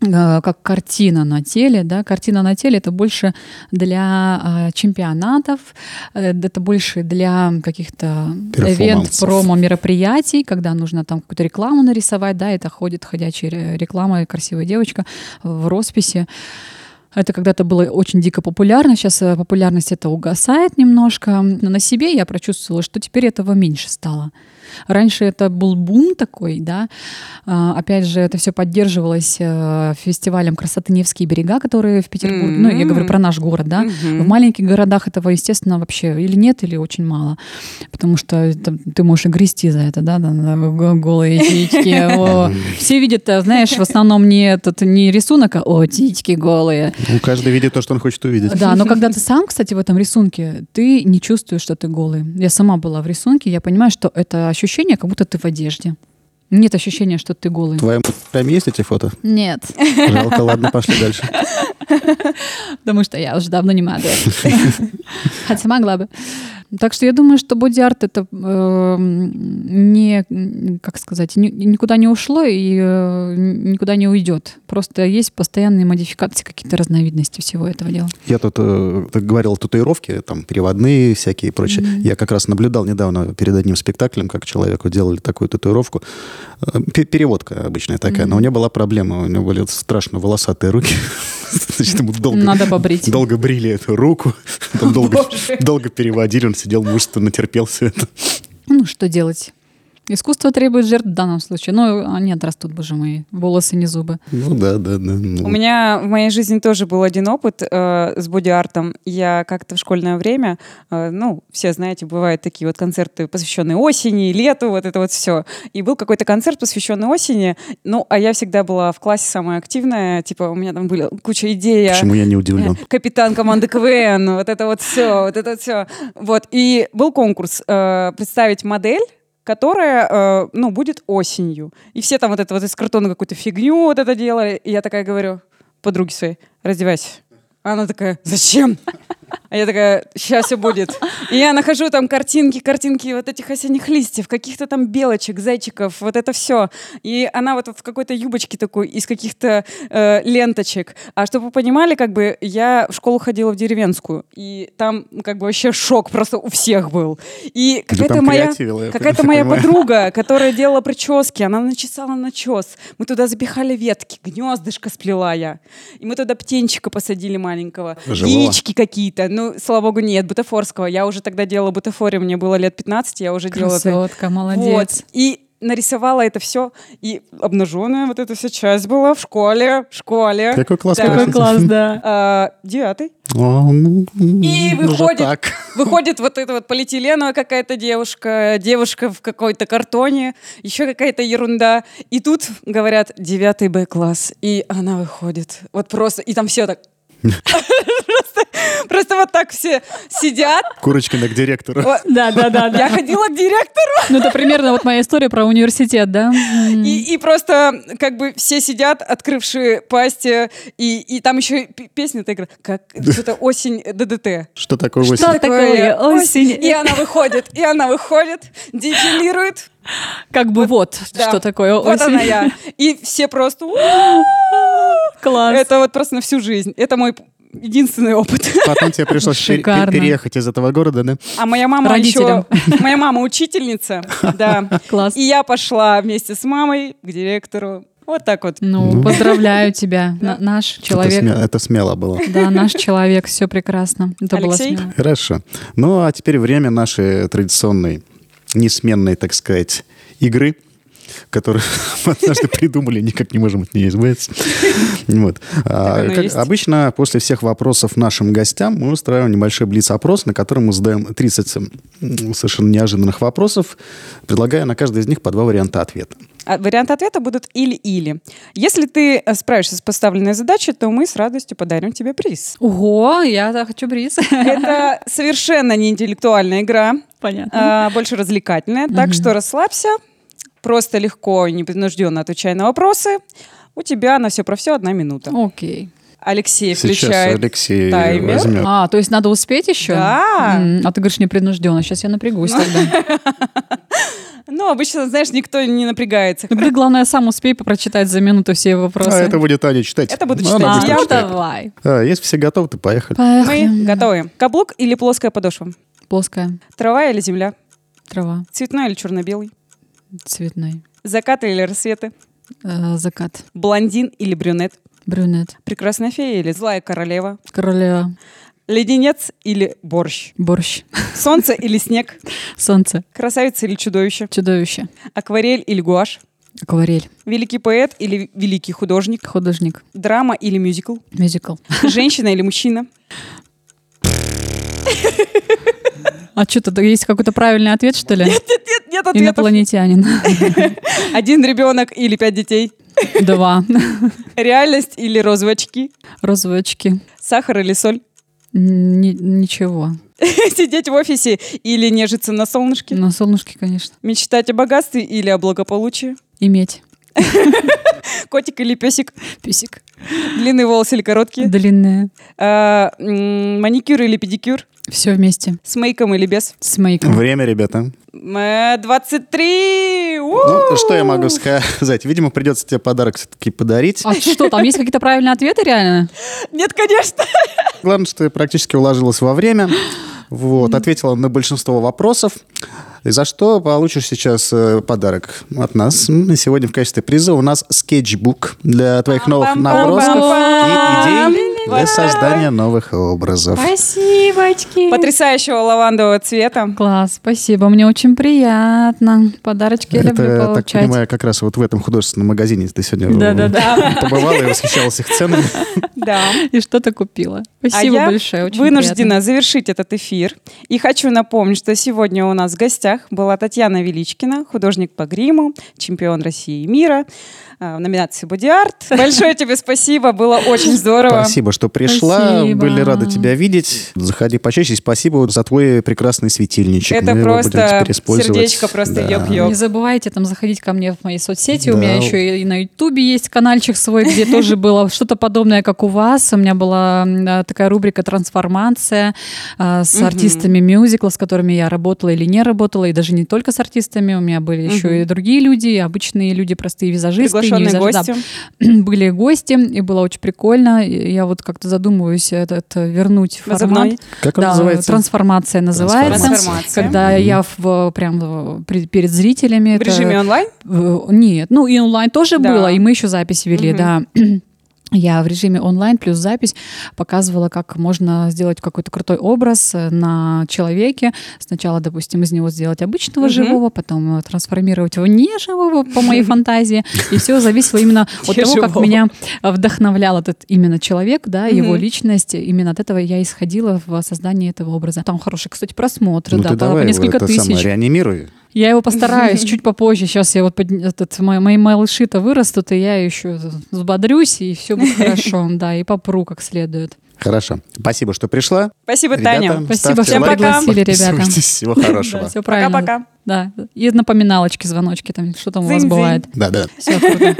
Speaker 3: как картина на теле, да, картина на теле это больше для э, чемпионатов, э, это больше для каких-то ивент, промо мероприятий, когда нужно там какую-то рекламу нарисовать, да, это ходит ходячая ре- реклама, красивая девочка в росписи. Это когда-то было очень дико популярно, сейчас э, популярность это угасает немножко. Но на себе я прочувствовала, что теперь этого меньше стало. Раньше это был бум такой, да. А, Опять же, это все поддерживалось э, фестивалем красоты Невские берега, которые в Петербурге. Ну, я говорю про наш город, да.
Speaker 2: Мгм.
Speaker 3: В маленьких городах этого, естественно, вообще или нет, или очень мало. Потому что там ты можешь и грести за это, да, да, да, го- голые титьки. Все видят, э, знаешь, в основном не этот не рисунок, а о, титьки голые.
Speaker 1: Ну, каждый видит то, что он хочет увидеть.
Speaker 3: Да, но когда ты сам, кстати, в этом рисунке, ты не чувствуешь, что ты голый. Я сама была в рисунке, я понимаю, что это ощущение, как будто ты в одежде. Нет ощущения, что ты голый.
Speaker 1: Твоем прям есть эти фото?
Speaker 3: Нет,
Speaker 1: Жалко, ладно, пошли дальше.
Speaker 3: потому что я уже давно не модель. Хотя могла бы. Так что я думаю, что боди-арт это э, не, как сказать, ни- никуда не ушло и э, никуда не уйдет. Просто есть постоянные модификации, какие-то разновидности всего этого дела.
Speaker 1: Я тут э, говорил татуировки, там, переводные всякие и прочее. Я как раз наблюдал недавно перед одним спектаклем, как человеку делали такую татуировку. Э, пе- Переводка обычная такая, но у него была проблема. У него были страшно волосатые руки. Значит, ему долго,
Speaker 3: Надо побрить.
Speaker 1: долго брили эту руку, долго, долго переводили, он сидел мужественно, терпел все это.
Speaker 3: Ну, что делать? Искусство требует жертв в данном случае. Ну, они отрастут, боже мой, волосы, не зубы.
Speaker 1: Ну да, да, да. ну.
Speaker 2: У меня в моей жизни тоже был один опыт э, с боди-артом. Я как-то в школьное время, э, ну, все знаете, бывают такие вот концерты, посвященные осени, лету, вот это вот все. И был какой-то концерт, посвященный осени. Ну, а я всегда была в классе самая активная. Типа, у меня там были куча идей. я-
Speaker 1: Почему я не удивлен?
Speaker 2: капитан команды КВН, вот это вот все, вот это все. Вот, и был конкурс э, представить модель, которая, э, ну, будет осенью. И все там вот это вот из картона какую-то фигню вот это делали. И я такая говорю подруге своей, раздевайся. А она такая, зачем? А я такая, сейчас все будет. И я нахожу там картинки, картинки вот этих осенних листьев, каких-то там белочек, зайчиков, вот это все. И она вот в какой-то юбочке такой из каких-то э, ленточек. А чтобы вы понимали, как бы я в школу ходила в деревенскую, и там как бы вообще шок просто у всех был. И какая-то моя, какая-то
Speaker 1: понимаю.
Speaker 2: моя подруга, которая делала прически, она начесала начес. Мы туда запихали ветки, гнездышко сплела я. И мы туда птенчика посадили маленького.
Speaker 1: Живого?
Speaker 2: Яички какие-то. Ну, слава богу, нет, бутафорского. Я уже тогда делала бутафоре, мне было лет 15, я уже делала... это.
Speaker 3: Красотка, молодец.
Speaker 2: Вот. И нарисовала это все. И обнаженная вот эта вся часть была в школе. В школе.
Speaker 1: Какой класс,
Speaker 2: Да.
Speaker 3: класс, да.
Speaker 2: А, девятый.
Speaker 1: О, ну,
Speaker 2: И
Speaker 1: уже
Speaker 2: выходит,
Speaker 1: так.
Speaker 2: выходит вот эта вот полиэтиленовая какая-то девушка, девушка в какой-то картоне, еще какая-то ерунда. И тут говорят, девятый Б-класс. И она выходит. Вот просто, и там все так... Просто вот так все сидят.
Speaker 1: Курочкина к директору.
Speaker 2: Вот.
Speaker 3: Да, да, да.
Speaker 2: Я ходила к директору,
Speaker 3: Ну, это примерно вот моя история про университет, да?
Speaker 2: И, просто как бы все сидят, открывшие пасти, и, и там еще п- песня то играет, как что-то осень ДДТ.
Speaker 1: Что такое осень?
Speaker 3: Что такое осень?
Speaker 2: И она выходит, и она выходит, дефилирует.
Speaker 3: Как бы вот, что такое
Speaker 2: Вот
Speaker 3: осень.
Speaker 2: она я. И все просто...
Speaker 3: Класс.
Speaker 2: Это вот просто на всю жизнь. Это мой единственный опыт.
Speaker 1: Потом тебе пришлось
Speaker 3: Шикарно.
Speaker 1: переехать из этого города, да?
Speaker 2: А моя мама
Speaker 3: Родителям.
Speaker 2: еще... Моя мама учительница, да.
Speaker 3: Класс.
Speaker 2: И я пошла вместе с мамой к директору. Вот так вот.
Speaker 3: Ну,
Speaker 1: Ну.
Speaker 3: поздравляю тебя, на- наш
Speaker 1: Это,
Speaker 3: человек.
Speaker 1: сме- это смело было.
Speaker 3: Да, наш человек, все прекрасно. Это было
Speaker 2: Алексей?
Speaker 3: смело.
Speaker 1: Хорошо. Ну, а теперь время нашей традиционной, несменной, так сказать, игры, которую мы однажды придумали, никак не можем от нее избавиться. Вот. А, как обычно, после всех вопросов нашим гостям мы устраиваем небольшой блиц-опрос, на котором мы задаем 30 м, совершенно неожиданных вопросов, предлагая на каждый из них по два варианта ответа.
Speaker 2: А Варианты ответа будут или-или. Если ты э, справишься с поставленной задачей, то мы с радостью подарим тебе приз.
Speaker 3: Ого, я да, хочу бриз.
Speaker 2: Это совершенно не интеллектуальная игра,
Speaker 3: Понятно.
Speaker 2: а, больше развлекательная. Так что расслабься, просто легко и непринужденно отвечай на вопросы. У тебя на все про все одна минута.
Speaker 3: Окей.
Speaker 2: Алексей
Speaker 1: Сейчас
Speaker 2: включает
Speaker 1: Алексей
Speaker 2: таймер.
Speaker 1: возьмет.
Speaker 3: А, то есть надо успеть еще?
Speaker 2: Да.
Speaker 3: М, А ты говоришь непринужденно. Сейчас я напрягусь тогда.
Speaker 2: Ну, обычно, знаешь, никто не напрягается.
Speaker 3: Ну, Ты, главное, сам успей прочитать за минуту все вопросы.
Speaker 1: А это будет Аня читать.
Speaker 2: Это буду
Speaker 1: Ну,
Speaker 2: читать
Speaker 1: она
Speaker 3: А,
Speaker 2: я.
Speaker 3: ну
Speaker 1: читает.
Speaker 3: давай.
Speaker 1: А, если все готовы, то поехали.
Speaker 2: Мы готовы. Каблук или плоская подошва?
Speaker 3: Плоская
Speaker 2: Трава или земля?
Speaker 3: трава,
Speaker 2: Цветной или черно-белый?
Speaker 3: Цветной,
Speaker 2: Закаты или рассветы?
Speaker 3: Э, закат,
Speaker 2: Блондин или брюнет?
Speaker 3: брюнет,
Speaker 2: Прекрасная фея или злая королева?
Speaker 3: королева,
Speaker 2: Леденец или борщ?
Speaker 3: борщ,
Speaker 2: Солнце или снег?
Speaker 3: солнце,
Speaker 2: Красавица или чудовище?
Speaker 3: чудовище,
Speaker 2: Акварель или гуашь?
Speaker 3: акварель,
Speaker 2: Великий поэт или великий художник?
Speaker 3: художник,
Speaker 2: Драма или мюзикл?
Speaker 3: мюзикл.
Speaker 2: Женщина или мужчина?
Speaker 3: А что-то есть какой-то правильный ответ, что ли?
Speaker 2: Нет, нет, нет ответов.
Speaker 3: Инопланетянин.
Speaker 2: Один ребенок или пять детей?
Speaker 3: Два.
Speaker 2: Реальность или розовые очки?
Speaker 3: Розовые очки.
Speaker 2: Сахар или соль?
Speaker 3: Ни- Ничего.
Speaker 2: Сидеть в офисе или нежиться на солнышке?
Speaker 3: На солнышке, конечно.
Speaker 2: Мечтать о богатстве или о благополучии?
Speaker 3: Иметь.
Speaker 2: Котик или песик?
Speaker 3: Писик.
Speaker 2: Длинные волосы или короткие?
Speaker 3: Длинная.
Speaker 2: А, маникюр или педикюр?
Speaker 3: Все вместе.
Speaker 2: С мейком или без?
Speaker 3: С мейком.
Speaker 1: Время, ребята.
Speaker 2: Э, 23! У!
Speaker 1: Ну, что я могу сказать? Видимо, придется тебе подарок все-таки подарить.
Speaker 3: А что, там есть какие-то правильные ответы реально?
Speaker 2: Нет, конечно.
Speaker 1: Главное, что ты практически уложилась во время. Вот, ответила на большинство вопросов. И за что получишь сейчас э, подарок от нас. Сегодня в качестве приза у нас скетчбук для твоих новых набросков и идей для создания новых образов.
Speaker 3: Спасибочки.
Speaker 2: Потрясающего лавандового цвета.
Speaker 3: Класс, спасибо. Мне очень приятно. Подарочки я люблю
Speaker 1: Это, так
Speaker 3: получать.
Speaker 1: понимаю, как раз вот в этом художественном магазине ты сегодня побывала и восхищалась их ценами.
Speaker 2: Да.
Speaker 3: И что-то купила. Спасибо
Speaker 2: а я
Speaker 3: большое. Очень
Speaker 2: вынуждена
Speaker 3: приятно.
Speaker 2: завершить этот эфир. И хочу напомнить, что сегодня у нас в гостях была Татьяна Величкина, художник по гриму, чемпион России и мира в номинации «Боди-арт». Большое тебе спасибо, было очень здорово.
Speaker 1: Спасибо, что пришла.
Speaker 3: Спасибо.
Speaker 1: Были рады тебя видеть. Заходи почаще. Спасибо за твой прекрасный светильничек.
Speaker 2: Это
Speaker 1: Мы его будем
Speaker 2: просто сердечко просто
Speaker 1: Да.
Speaker 2: ёк-ёк.
Speaker 3: Не забывайте там заходить ко мне в мои соцсети. У
Speaker 1: Да.
Speaker 3: меня еще и на Ютубе есть каналчик свой, где тоже было что-то подобное, как у вас. У меня была м, такая рубрика «Трансформация» а, с артистами мюзикла, с которыми я работала или не работала, и даже не только с артистами. У меня были еще и другие люди, обычные люди, простые визажисты.
Speaker 2: Приглашенные
Speaker 3: да,
Speaker 2: гости.
Speaker 3: были гости, и было очень прикольно. Я вот как-то задумываюсь этот э, вернуть формат.
Speaker 2: Возобновить.
Speaker 1: Как он
Speaker 3: Да,
Speaker 1: называется?
Speaker 3: трансформация называется.
Speaker 2: Трансформация.
Speaker 3: Когда я в, прям в- при- перед зрителями.
Speaker 2: В
Speaker 3: это-
Speaker 2: режиме онлайн?
Speaker 3: Э, Нет, ну и онлайн тоже
Speaker 2: Да.
Speaker 3: было, и мы еще запись вели,
Speaker 2: Мгм.
Speaker 3: да. Я в режиме онлайн плюс запись показывала, как можно сделать какой-то крутой образ э, на человеке. Сначала, допустим, из него сделать обычного
Speaker 2: Мгм.
Speaker 3: живого, потом э, трансформировать его неживого по моей фантазии. И все зависело именно от того, как меня вдохновлял этот именно человек, да, его личность. Именно от этого я исходила в создании этого образа. Там хорошие, кстати, просмотры,
Speaker 1: Ну
Speaker 3: да, по- несколько тысяч.
Speaker 1: реанимируй.
Speaker 3: Я его постараюсь чуть попозже. Сейчас я вот под- этот, мои, мои малыши-то вырастут, и я еще взбодрюсь, и все будет хорошо, да, и попру как следует.
Speaker 1: Хорошо. Спасибо, что пришла.
Speaker 2: Спасибо,
Speaker 1: Ребята,
Speaker 2: Таня.
Speaker 3: Спасибо, что
Speaker 1: лайки,
Speaker 3: пригласили, ребята.
Speaker 1: Всего хорошего.
Speaker 3: все правильно.
Speaker 2: Пока-пока.
Speaker 3: Да, и напоминалочки, звоночки, там что там у вас бывает.
Speaker 1: Да-да.
Speaker 3: Все круто.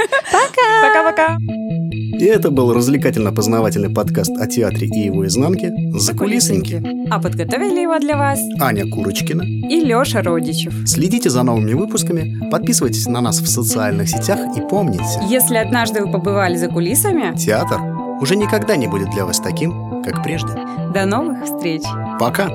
Speaker 2: Пока-пока.
Speaker 1: И это был развлекательно-познавательный подкаст о театре и его изнанке «За кулисники».
Speaker 2: А подготовили его для вас
Speaker 1: Аня Курочкина.
Speaker 2: и Леша Родичев.
Speaker 1: Следите за новыми выпусками, подписывайтесь на нас в социальных сетях и помните,
Speaker 2: Если однажды вы побывали за кулисами,
Speaker 1: театр уже никогда не будет для вас таким, как прежде.
Speaker 2: до новых встреч.
Speaker 1: Пока!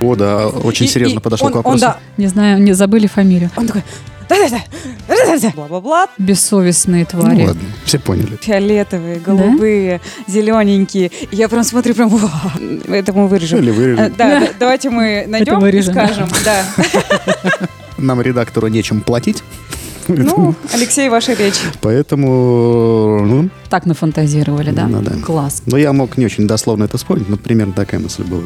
Speaker 1: О, да, очень
Speaker 2: И-
Speaker 1: серьезно
Speaker 2: и
Speaker 1: подошел
Speaker 2: он-
Speaker 1: к
Speaker 2: он,
Speaker 1: вопросу.
Speaker 2: да,
Speaker 3: Не знаю, не забыли фамилию.
Speaker 2: он такой, бла-бла-бла,
Speaker 3: Бессовестные
Speaker 1: Ну
Speaker 3: твари.
Speaker 1: ладно, все поняли.
Speaker 2: фиолетовые, голубые, зелененькие. И я прям смотрю, прям, это мы вырежем.
Speaker 1: Или
Speaker 2: Э,
Speaker 1: вырежем.
Speaker 2: Да, да, давайте мы найдем и
Speaker 3: вырежем.
Speaker 2: скажем. Да.
Speaker 1: Нам редактору нечем платить.
Speaker 2: Ну, Алексей, ваша речь.
Speaker 1: Поэтому, ну,
Speaker 3: Так нафантазировали, да?
Speaker 1: Ну да.
Speaker 3: Класс.
Speaker 1: но я мог не очень дословно это вспомнить, но примерно такая мысль была.